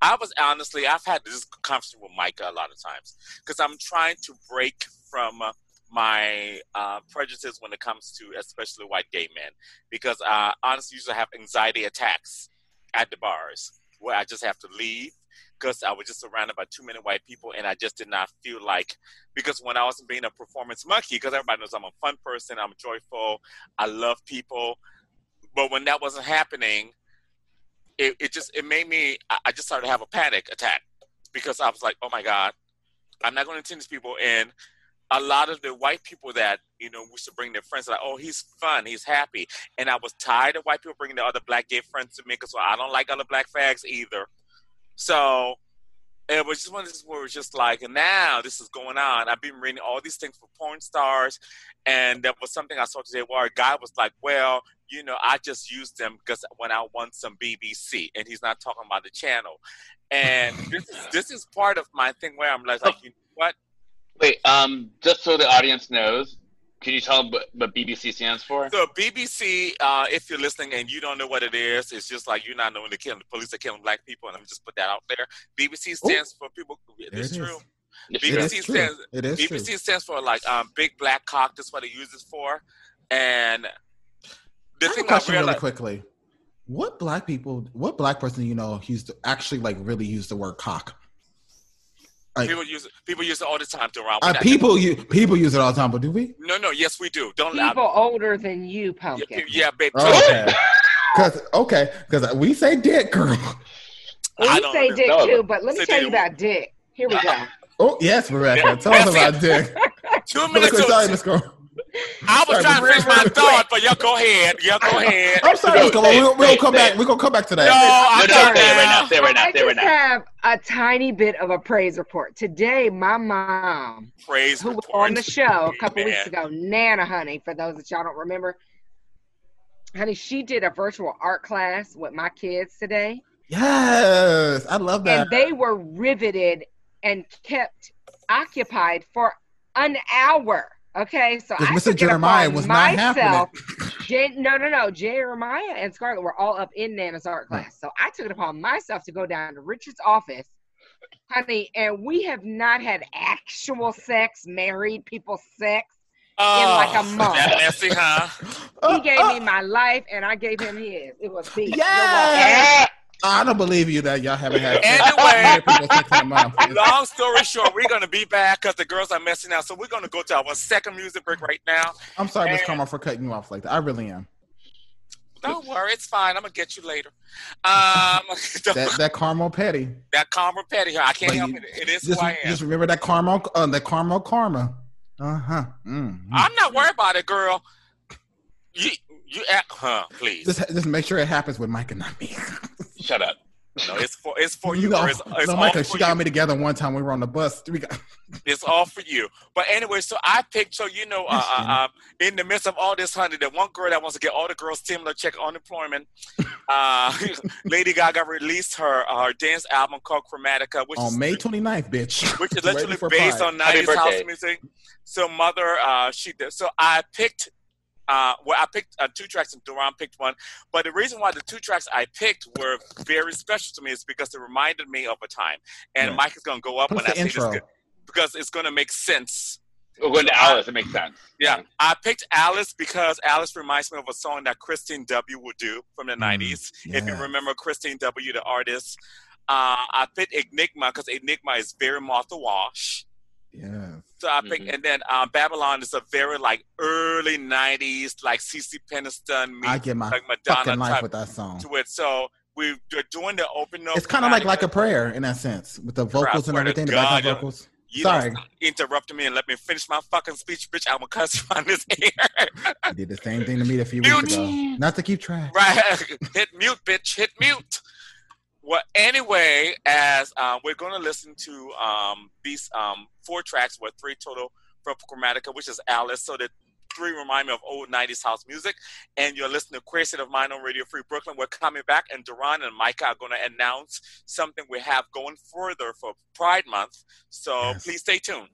I was honestly I've had this conversation with Micah a lot of times because I'm trying to break from uh, my uh, prejudices when it comes to especially white gay men because uh, honestly, usually I have anxiety attacks at the bars where I just have to leave because I was just surrounded by too many white people and I just did not feel like because when I was being a performance monkey because everybody knows I'm a fun person, I'm joyful, I love people, but when that wasn't happening, it, it just it made me I, just started to have a panic attack because I was like, oh my god, I'm not going to attend these people and a lot of the white people that you know used to bring their friends like, oh, he's fun, he's happy, and I was tired of white people bringing their other black gay friends to me because well, I don't like other black fags either. So it was just one of these where it was just like, now this is going on. I've been reading all these things for porn stars, and there was something I saw today where a guy was like, well, you know, I just use them because when I want some BBC, and he's not talking about the channel. And this is this is part of my thing where I'm like, like you know what? wait, um, just so the audience knows, can you tell them what, what BBC stands for? So BBC, uh, if you're listening and you don't know what it is, it's just like you're not knowing the killing the police are killing black people, and let me just put that out there. BBC stands for people. There It's it is. true. It BBC is true. stands. It is BBC true. stands for like um, big black cock. That's what it uses for. And the I have a thing I question really realized, quickly. What black people, what black person you know used to actually like really use the word cock? Like, people use it. People use it all the time to around. uh, people you people use it all the time, but do we? No, no. Yes, we do. Don't lie. People older than you, pumpkin. Yeah, babe. Okay. Cause okay, because we say dick, girl. We say dick No, too, but let me say tell dick. you about dick. Here we go. Oh yes, Rebecca. Tell us about dick. Two minutes. quick, to- sorry, Miss Cole. I was Sorry, trying to Miss- finish my thought, but y'all go ahead. Y'all go ahead. I'm sorry, Miss Cole. We'll, we'll come back. We're gonna come back to that. No, I'm no, sorry. say it right now. Say right now. I Say it right just now. have a tiny bit of a praise report. Today, my mom, Praise who was on the show a couple Amen. weeks ago, Nana Honey, for those that y'all don't remember, honey, she did a virtual art class with my kids today, Yes, I love that. and they were riveted and kept occupied for an hour. Okay, so I Mr. Jeremiah upon was not myself. happening. Jan- no, no, no. Jeremiah and Scarlett were all up in Nana's art class. So I took it upon myself to go down to Richard's office, honey, and we have not had actual sex, married people sex, in oh, like a Oh, month. That messy, huh? He gave me my life and I gave him his. It was peace. Yeah. I don't believe you that y'all haven't had. Anyway. people sex in a. Long story short, we're gonna be back because the girls are messing out. So we're gonna go to our second music break right now. I'm sorry, Miss Karma, for cutting you off like that. I really am. Don't worry, it's fine. I'm gonna get you later. Um, That that caramel petty. that Carmel petty. I can't help it. It is Just, who I am. just remember that Carmel, uh, that Carmel karma. Uh huh. Mm. I'm not worried about it, girl. You, you, act, huh? Please. Just, just make sure it happens with Mike and not me. Shut up. No, it's for it's for you. know, It's, it's no, all Micah, for she got you. me together one time. We were on the bus. We got, It's all for you. But anyway, so I picked. So you know, uh, uh, um, in the midst of all this, honey, the one girl that wants to get all the girls similar check unemployment. Uh, Lady Gaga released her uh, her dance album called Chromatica, which is on May 29th, bitch. which is literally based Pride. on 90s house music. So mother, uh, she did. So I picked, uh, well, I picked uh, two tracks and Deron picked one. But the reason why the two tracks I picked were very special to me is because they reminded me of a time. And Yeah. Mike is going to go up What's when I say intro? this because it's going to make sense. We're going to Alice. It makes sense. Yeah, I picked Alice because Alice reminds me of a song that Kristine W. would do from the 90s. If you remember Kristine W., the artist. Uh, I picked Enigma because Enigma is very Martha Wash. Yeah. So I picked, and then um, Babylon is a very like early '90s, like CeCe Peniston, meets, I get my like Madonna fucking life type with that song. to it. So we, we're doing the open up. It's kind of like like a prayer in that sense, with the vocals and swear to everything, the God, background vocals. You Sorry, don't interrupt me and let me finish my fucking speech, bitch. I'm gonna cuss you on this air. you did the same thing to me a few weeks ago. Not to keep track. Right. hit mute, bitch. Hit mute. Well, anyway, as uh, we're going to listen to um, these um, four tracks, with three total from Chromatica, which is Alice. So the three remind me of old 90s house music. And you're listening to Queer State of Mind on Radio Free Brooklyn. We're coming back, and Deron and Micah are going to announce something we have going further for Pride Month. So please stay tuned.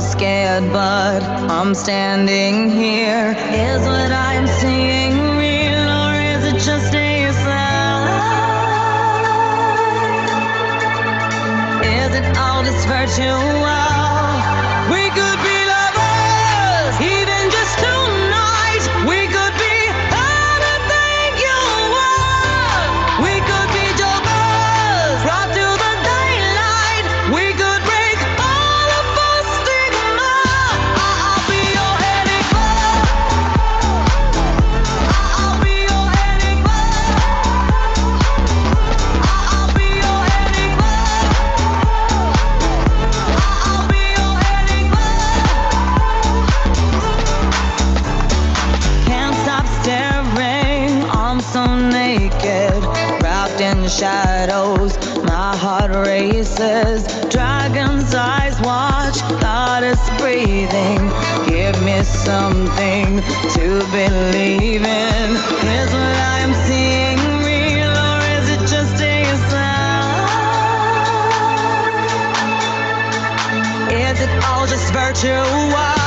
scared, but I'm standing here. Here's what I something to believe in. Is what I'm seeing real or is it just a sign? Is it all just virtual?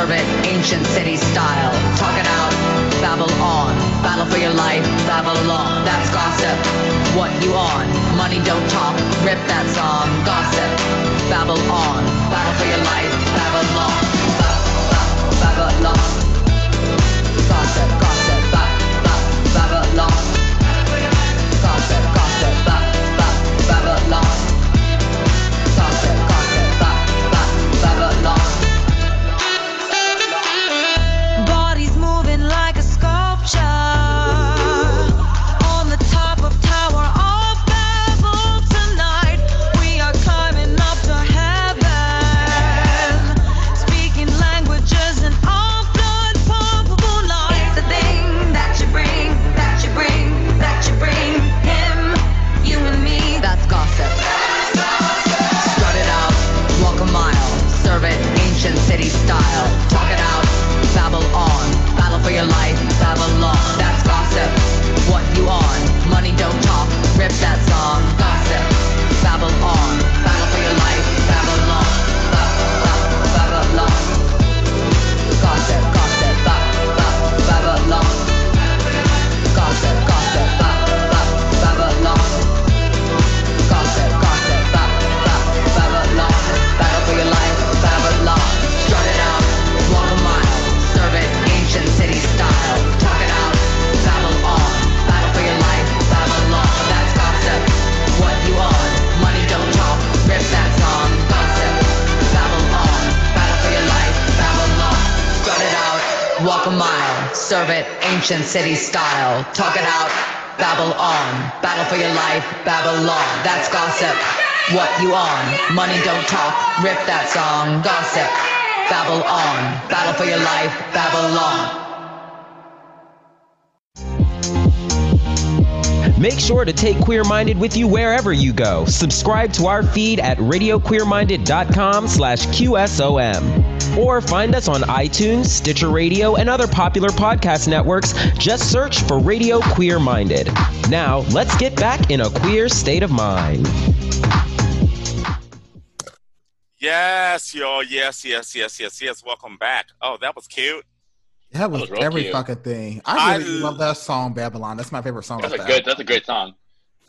serve it ancient city style. Talk it out, babble on. Battle for your life, Babylon. That's gossip. What you on? Money don't talk. Rip that song. Gossip. Babble on. Battle for your life, Babylon, on. Babble on. Serve it ancient city style. Talk it out, babble on. Battle for your life, Babylon. That's gossip. What you on? Money don't talk. Rip that song. Gossip. Babble on. Battle for your life, Babylon. Make sure to take Queer Minded with you wherever you go. Subscribe to our feed at radioqueerminded.com slash QSOM. Or find us on iTunes, Stitcher Radio, and other popular podcast networks. Just search for Radio Queer Minded. Now, let's get back in a queer state of mind. Yes, yo, yes, yes, yes, yes, yes. Welcome back. Oh, that was cute. That was, was every cute. fucking thing. I really I- love that song, Babylon. That's my favorite song. That's a the good. album. That's a great song.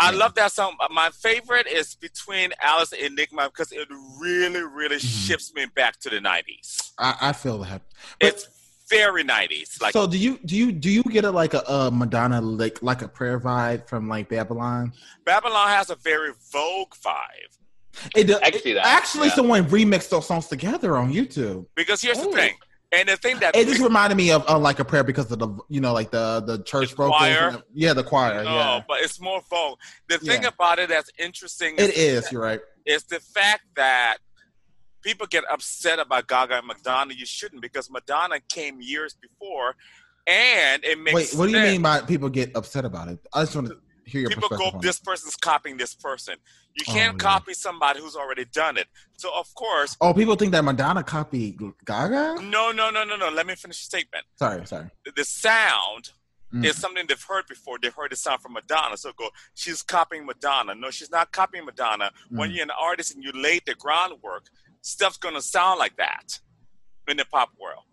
I love that song. My favorite is between Alice and Enigma because it really, really Mm-hmm. shifts me back to the '90s. I, I feel that. It's very '90s. Like so do you do you do you get a like a, uh Madonna like like a prayer vibe from like Babylon? Babylon has a very Vogue vibe. It, does- I can see that, Actually, yeah. someone remixed those songs together on YouTube. Because here's the thing, and the thing that It just reminded me of, of like a prayer because of the you know like the the church vocals choir? the- yeah, the choir. no, yeah, but it's more Vogue. The thing Yeah. about it that's interesting it is. You're right. It's the fact that people get upset about Gaga and Madonna. You shouldn't because Madonna came years before, and it makes Wait, what do you mean by people get upset about it? I just want to hear your people go this person's copying this person you Oh, can't yeah. copy somebody who's already done it so of course. Oh, people think that Madonna copied Gaga. no no no no no let me finish the statement Sorry, sorry. the, sound Mm. is something they've heard before they've heard the sound from madonna so go she's copying madonna no she's not copying madonna when Mm. you're an artist and you laid the groundwork stuff's gonna sound like that in the pop world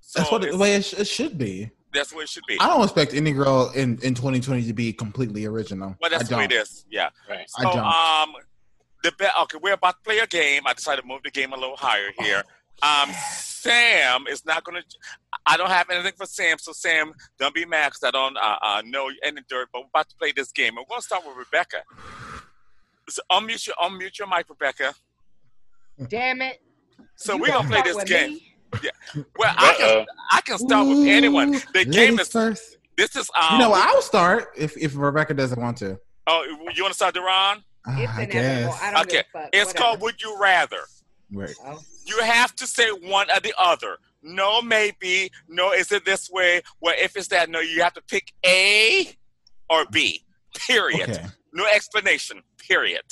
so That's what the way it, sh- it should be. That's what it should be I don't expect any girl in, in 2020 to be completely original. Well, that's I the way it don't. is. Yeah. Right. I So, don't. um, the be- okay, we're about to play a game. I decided to move the game a little higher here. Um, Sam is not going to. I don't have anything for Sam, so Sam, don't be mad because I don't uh, uh, know any dirt. But we're about to play this game. And we're going to start with Rebecca. So unmute your unmute your mic, Rebecca. Damn it. So You we're gonna play this game. me? Yeah. Well, I can I can start with anyone. The game Ladies is first. this is um. You know, what? I'll start if if Rebecca doesn't want to. Oh, you want to start, Deron? I guess. I don't Okay, fuck. it's Whatever. called Would You Rather. Right. You have to say one or the other. No, maybe. No, is it this way? Well, if it's that, no, you have to pick A or B. Period. Okay. No explanation. Period.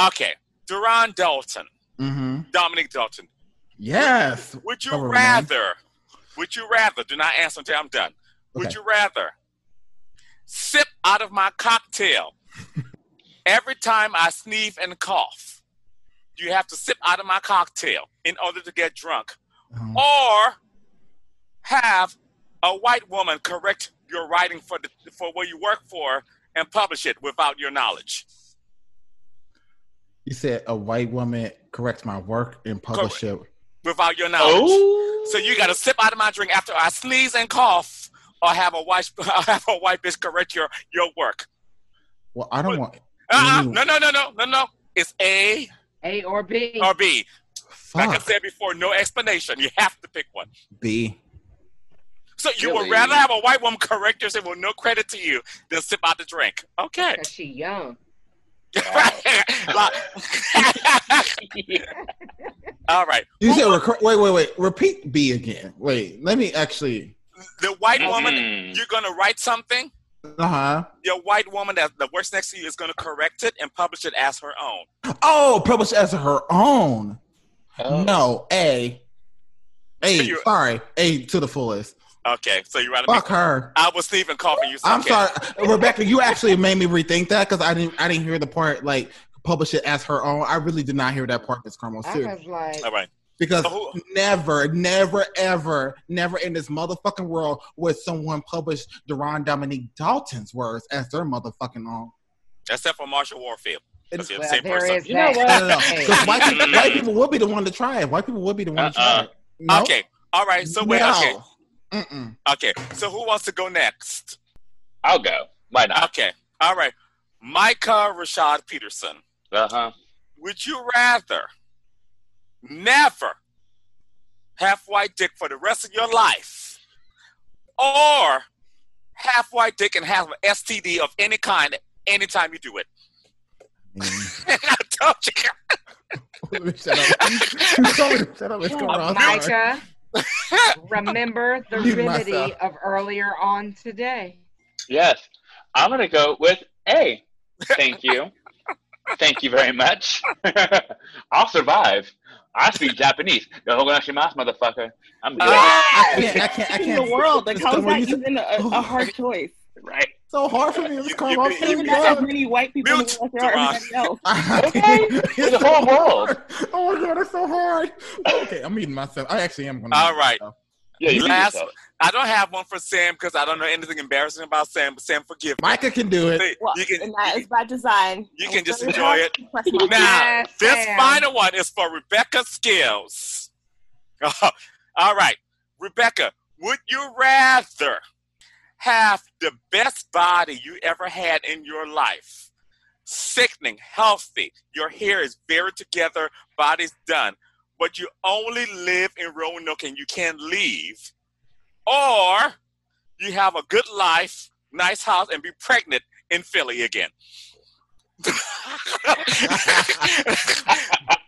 Okay. Deron Dalton. Mm-hmm. Dominique Dalton. Yes. Would you Cover rather? Would you rather? Do not answer until I'm done. Would Okay. you rather sip out of my cocktail every time I sneeze and cough? You have to sip out of my cocktail in order to get drunk, Uh-huh. or have a white woman correct your writing for the for where you work for and publish it without your knowledge. You said a white woman corrects my work and publish it. Without your knowledge. Oh. So you got to sip out of my drink after I sneeze and cough, or have a white have a white bitch correct your your work. Well, I don't want. Uh-uh. No, no, no, no, no, no. It's A A or B. or B. Like I said before, no explanation. You have to pick one. B. So you would rather have a white woman correct yourself with no credit to you than sip out the drink. Okay. Because she young. Like- All right. You said rec- wait, wait, wait. Repeat B again. Wait, let me actually. The white Mm-hmm. woman, you're gonna write something. Uh huh. Your white woman that, that works next to you is gonna correct it and publish it as her own. Oh, publish as her own. Oh. No, A. A. You- Sorry, A to the fullest. Okay, so you rather Fuck her. I was Stephen coughing. You. I'm okay. sorry, Rebecca. You actually made me rethink that because I didn't. I didn't hear the part like publish it as her own. I really did not hear that part, Miss Carmel. I Seriously. was like, All right. Because So who- never, never, ever, never in this motherfucking world would someone publish Deron Dominique Dalton's words as their motherfucking own. Except for Marshall Warfield. That's the well, same there person. is that. No, no, no. Hey. 'Cause white, people, white people would be the one to try it. White people would be the one to try Uh-uh. it. No? Okay. All right. So wait. No. Okay. Mm-mm. Okay. So who wants to go next? I'll go. Why not? Okay. All right. Micah Rashad Peterson. Uh huh. Would you rather never have white dick for the rest of your life, or half white dick and have an STD of any kind anytime you do it. I told you. Shut up. You told me to shut up. It's going on. Micah, remember the Mute remedy of earlier on today. Yes. I'm gonna go with A. Thank you. Thank you very much. I'll survive. I speak Japanese. The Hogonashimasu, motherfucker. I'm good. Ah! I can't. I can't. I can't. the world. Like, how is When that even a, a hard choice? Right. So hard for me. It's called you- off you- Even that as many white people in the as there are everybody else. It's the whole world. Oh my god, it's so hard. Okay, I'm eating myself. I actually am gonna. All eat right. myself. Yeah, you Last, yourself. I don't have one for Sam because I don't know anything embarrassing about Sam. But Sam, forgive me. Micah can do it. Hey, Well, you can and that is by design. you I can just enjoy it. to press my Now, Yes, this Sam. final one is for Rebecca Scales. All right, Rebecca, would you rather have the best body you ever had in your life? Sickening, healthy, your hair is buried together, body's done, but you only live in Roanoke and you can't leave. Or you have a good life, nice house, and be pregnant in Philly again.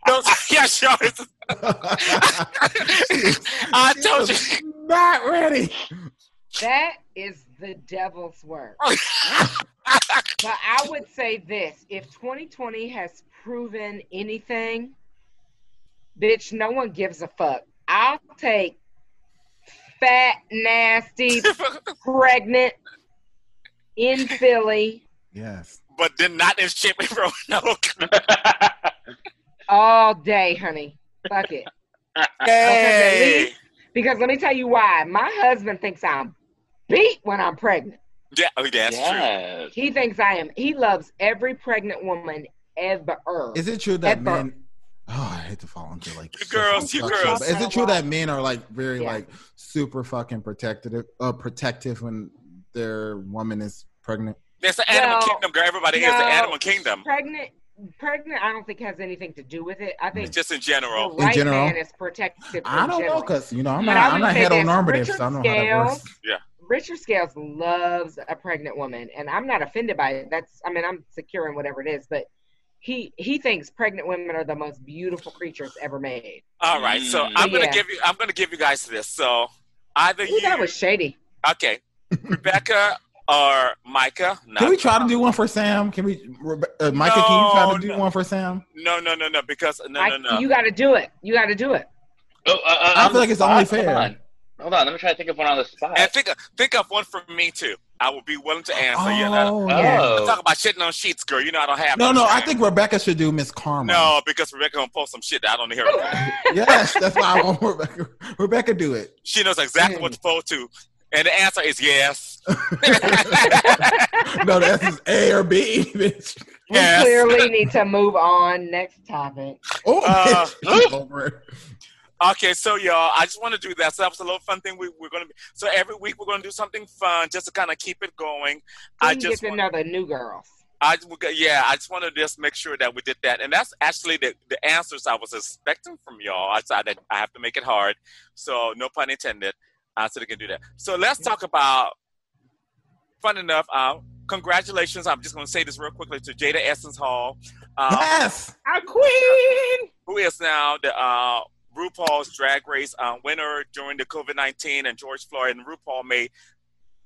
Those, yeah, sure. it's- I told you. Not ready. That is the devil's work. but I would say this if 2020 has proven anything, bitch, no one gives a fuck. I'll take fat, nasty, pregnant in Philly Yes. But then not in shape in Roanoke. all day, honey. Fuck it. Because Hey. least- Because let me tell you why. My husband thinks I'm beat when I'm pregnant. Yeah, oh, that's Yes. He thinks I am. He loves every pregnant woman ever. Is it true that Ever. men? Oh, I hate to fall into like You girls, you girls. Is it true that men are like very Yeah. like super fucking protective, uh, protective when their woman is pregnant? It's the animal Well, kingdom, girl. Everybody is the animal kingdom. Pregnant, pregnant. I don't think has anything to do with it. I think Just in general. the right general? man is protective. I don't know because you know I'm But not I I'm not say this, heteronormative, Richard so I don't know how that works. Yeah. Richard Scales loves a pregnant woman, and I'm not offended by it. That's, I mean, I'm secure in whatever it is, but he he thinks pregnant women are the most beautiful creatures ever made. All right, so Mm. I'm gonna Yeah. give you. I'm gonna give you guys this. So either Ooh, you, that was shady. okay, Rebecca or Micah. Can we try to do one for Sam? Can we, Rebe- uh, Micah? can you try to do no. one for Sam? no, no, no, no, because no, I- no, no. You got to do it. You got to do it. Oh, uh, uh, I feel like it's only Hold fair. On. Hold on. Let me try to think of one on the spot. and think of, think of one for me too. I will be willing to answer. you know, Oh, yeah. Oh. talk about shitting on sheets, girl. You know I don't have. No, no, I think Rebecca should do Miss Karma. no, because Rebecca gonna post some shit that I don't hear. Yes, that's why I want Rebecca. Rebecca do it. she knows exactly what to post to, and the answer is yes. No, that's just A or B, bitch. We Yes. clearly need to move on. Next topic. Oh, Uh, bitch. over it. Okay, so y'all, I just want to do that. So that was a little fun thing. We, we're gonna be so every week we're gonna do something fun just to kind of keep it going. So I you get just to want, know new girl. I we got- yeah, I just want to just make sure that we did that, and that's actually the the answers I was expecting from y'all. I decided I have to make it hard, so no pun intended. Uh, so they can do that. So let's talk about fun enough. Uh, congratulations! I'm just gonna say this real quickly to Jada Essence Hall. Uh, Yes. Our queen. who is now the uh, RuPaul's Drag Race uh, winner during the COVID 19 and George Floyd. And RuPaul made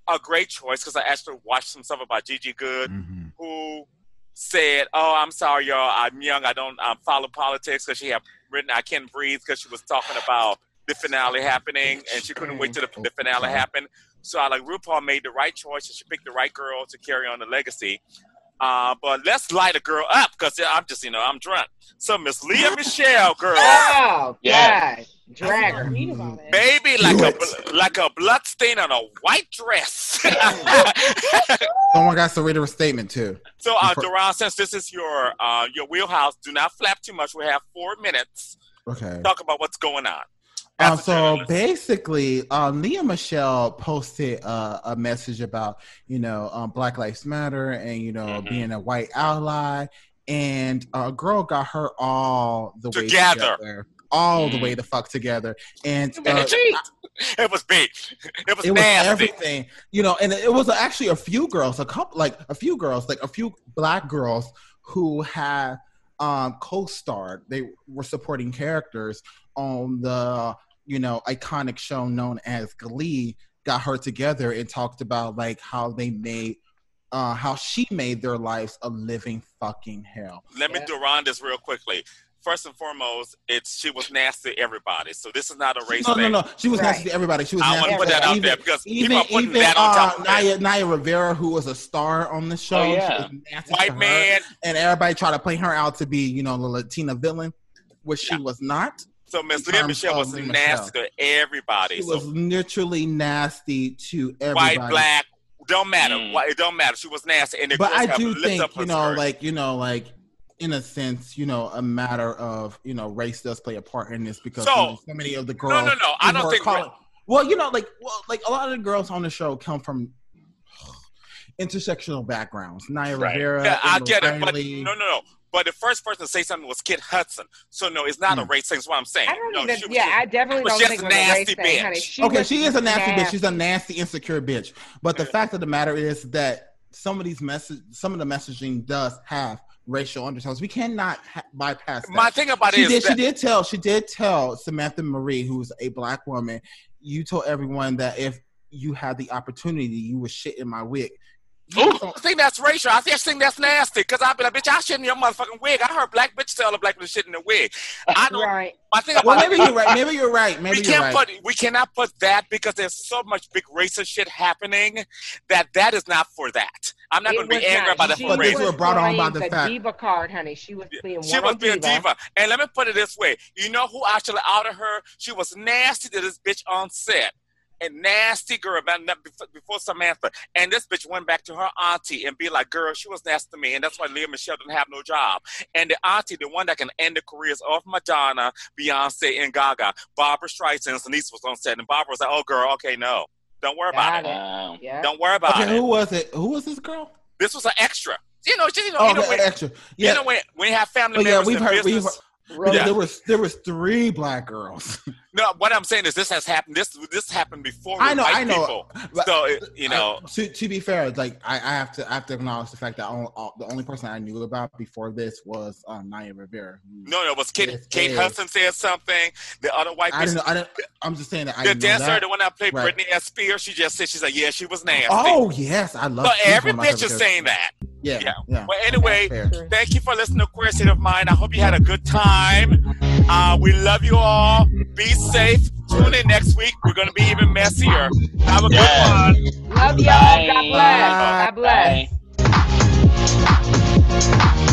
a great choice because I actually watched some stuff about Gigi Goode, Mhm. who said, "Oh, I'm sorry, y'all. I'm young. I don't um, follow politics." Because she had written "I Can't Breathe" because she was talking about the finale happening, and she couldn't wait till the, the finale happened. So I like RuPaul made the right choice, and she picked the right girl to carry on the legacy. Uh, but let's light a girl up because I'm just, you know, I'm drunk. So Miss Leah Michelle, girl, Oh, Yeah. God. Drag her. Read about it. baby, like Do a it. like a blood stain on a white dress. Someone got to read a statement too. so, uh, Before- Deron, since this is your uh, your wheelhouse, do not flap too much. We have four minutes. Okay. Talk about what's going on. A so basically, um, Lea Michele posted uh, a message about you know um, Black Lives Matter and you know Mhm. being a white ally, and a girl got her all the way Together. together. all the way the fuck together. And uh, it was big. It was it was everything, you know. And it was actually a few girls, a couple, like a few girls, like a few black girls who had um co-starred. They were supporting characters on the you know iconic show known as Glee. Got her together and talked about like how they made. Uh, how she made their lives a living fucking hell. Let me do Ron this real quickly. First and foremost, it's she was nasty to everybody. So this is not a race No, no, thing. no. She was nasty to everybody. She was I nasty want to put that out even- there because even people are putting even that on uh, of. Naya, Naya Rivera, who was a star on the show, Oh, she yeah. was nasty White to her, man. and everybody tried to play her out to be, you know, the Latina villain, which she was not. So Miss Lea Michele was of Lea nasty to everybody. She So was literally nasty to everybody. white, black, don't matter. Mm. White, it don't matter. She was nasty, and but I do think her you know, skirt. like you know, like in a sense, you know, a matter of you know, race does play a part in this because So- you know, so many of the girls. no, no, no. I don't were think calling- well, you know, like well, like a lot of the girls on the show come from intersectional backgrounds. Naya Rivera, Yeah, I Emma get it, but no, no, no. But the first person to say something was Kit Hudson. So no, it's not a hmm. race thing. Is what I'm saying. I don't no, even. she yeah, just- I definitely was don't just think a it was a race nasty thing, honey. She okay, she is a nasty bitch. She's a nasty, insecure bitch. But the fact of the matter is that some of these message, some of the messaging does have racial undertones. We cannot ha- bypass that. My thing about she it is did, she that- did tell she did tell Samantha Marie, who's a black woman, you told everyone that if you had the opportunity, you would shit in my wig. I think that's racial. I just think that's nasty because I've been a bitch, I shit in your motherfucking wig. I heard black bitches tell a black bitch shit in the wig. I don't. Right. My thing Well, maybe you're right. Maybe you're right. Maybe we you're can't right. put we cannot put that because there's so much big racist shit happening that that is not for that. I'm not going to be was angry not. about the She whole race. was brought on by playing the fact- diva card, honey. She was being She was being a diva. And let me put it this way. You know who actually outed her? She was nasty to this bitch on set. A nasty girl about before, before Samantha. And this bitch went back to her auntie and be like, girl, she was nasty to me. And that's why Lea Michele didn't have no job. And the auntie, the one that can end the careers of Madonna, Beyonce, and Gaga, Barbra Streisand's niece was on set. And Barbara was like, oh, girl, okay, no. Don't worry about it. Yeah. Don't worry about Okay, it. who was it? Who was this girl? This was an extra. You know, you know, Oh, you know, okay, when, extra. Yeah. you know when, when you have family But yeah, members we've in heard. We've business. heard yeah. there was there was three black girls. No, what I'm saying is this has happened. This this happened before. I know, I know. People. So you know, I- to to be fair, like I, I have to I have to acknowledge the fact that all, all- the only person I knew about before this was uh, Naya Rivera. no, no. Was Kate Yes, Kate. Hudson said something? The other white I didn't. know- I didn't. I'm just saying that the dancer, that. the one that played Right. Britney S. Spears, she just said she's like, yeah, she was nasty. Oh yes, I love. So she's every one of my bitch is saying that. Yeah, Yeah. yeah. Well, anyway, thank you for listening to Queer State of Mind. I hope you had a good time. Uh, we love you all. Be safe. Tune in next week. We're going to be even messier. Have a yes. good one. Love y'all. God bless. Bye. God bless. Bye.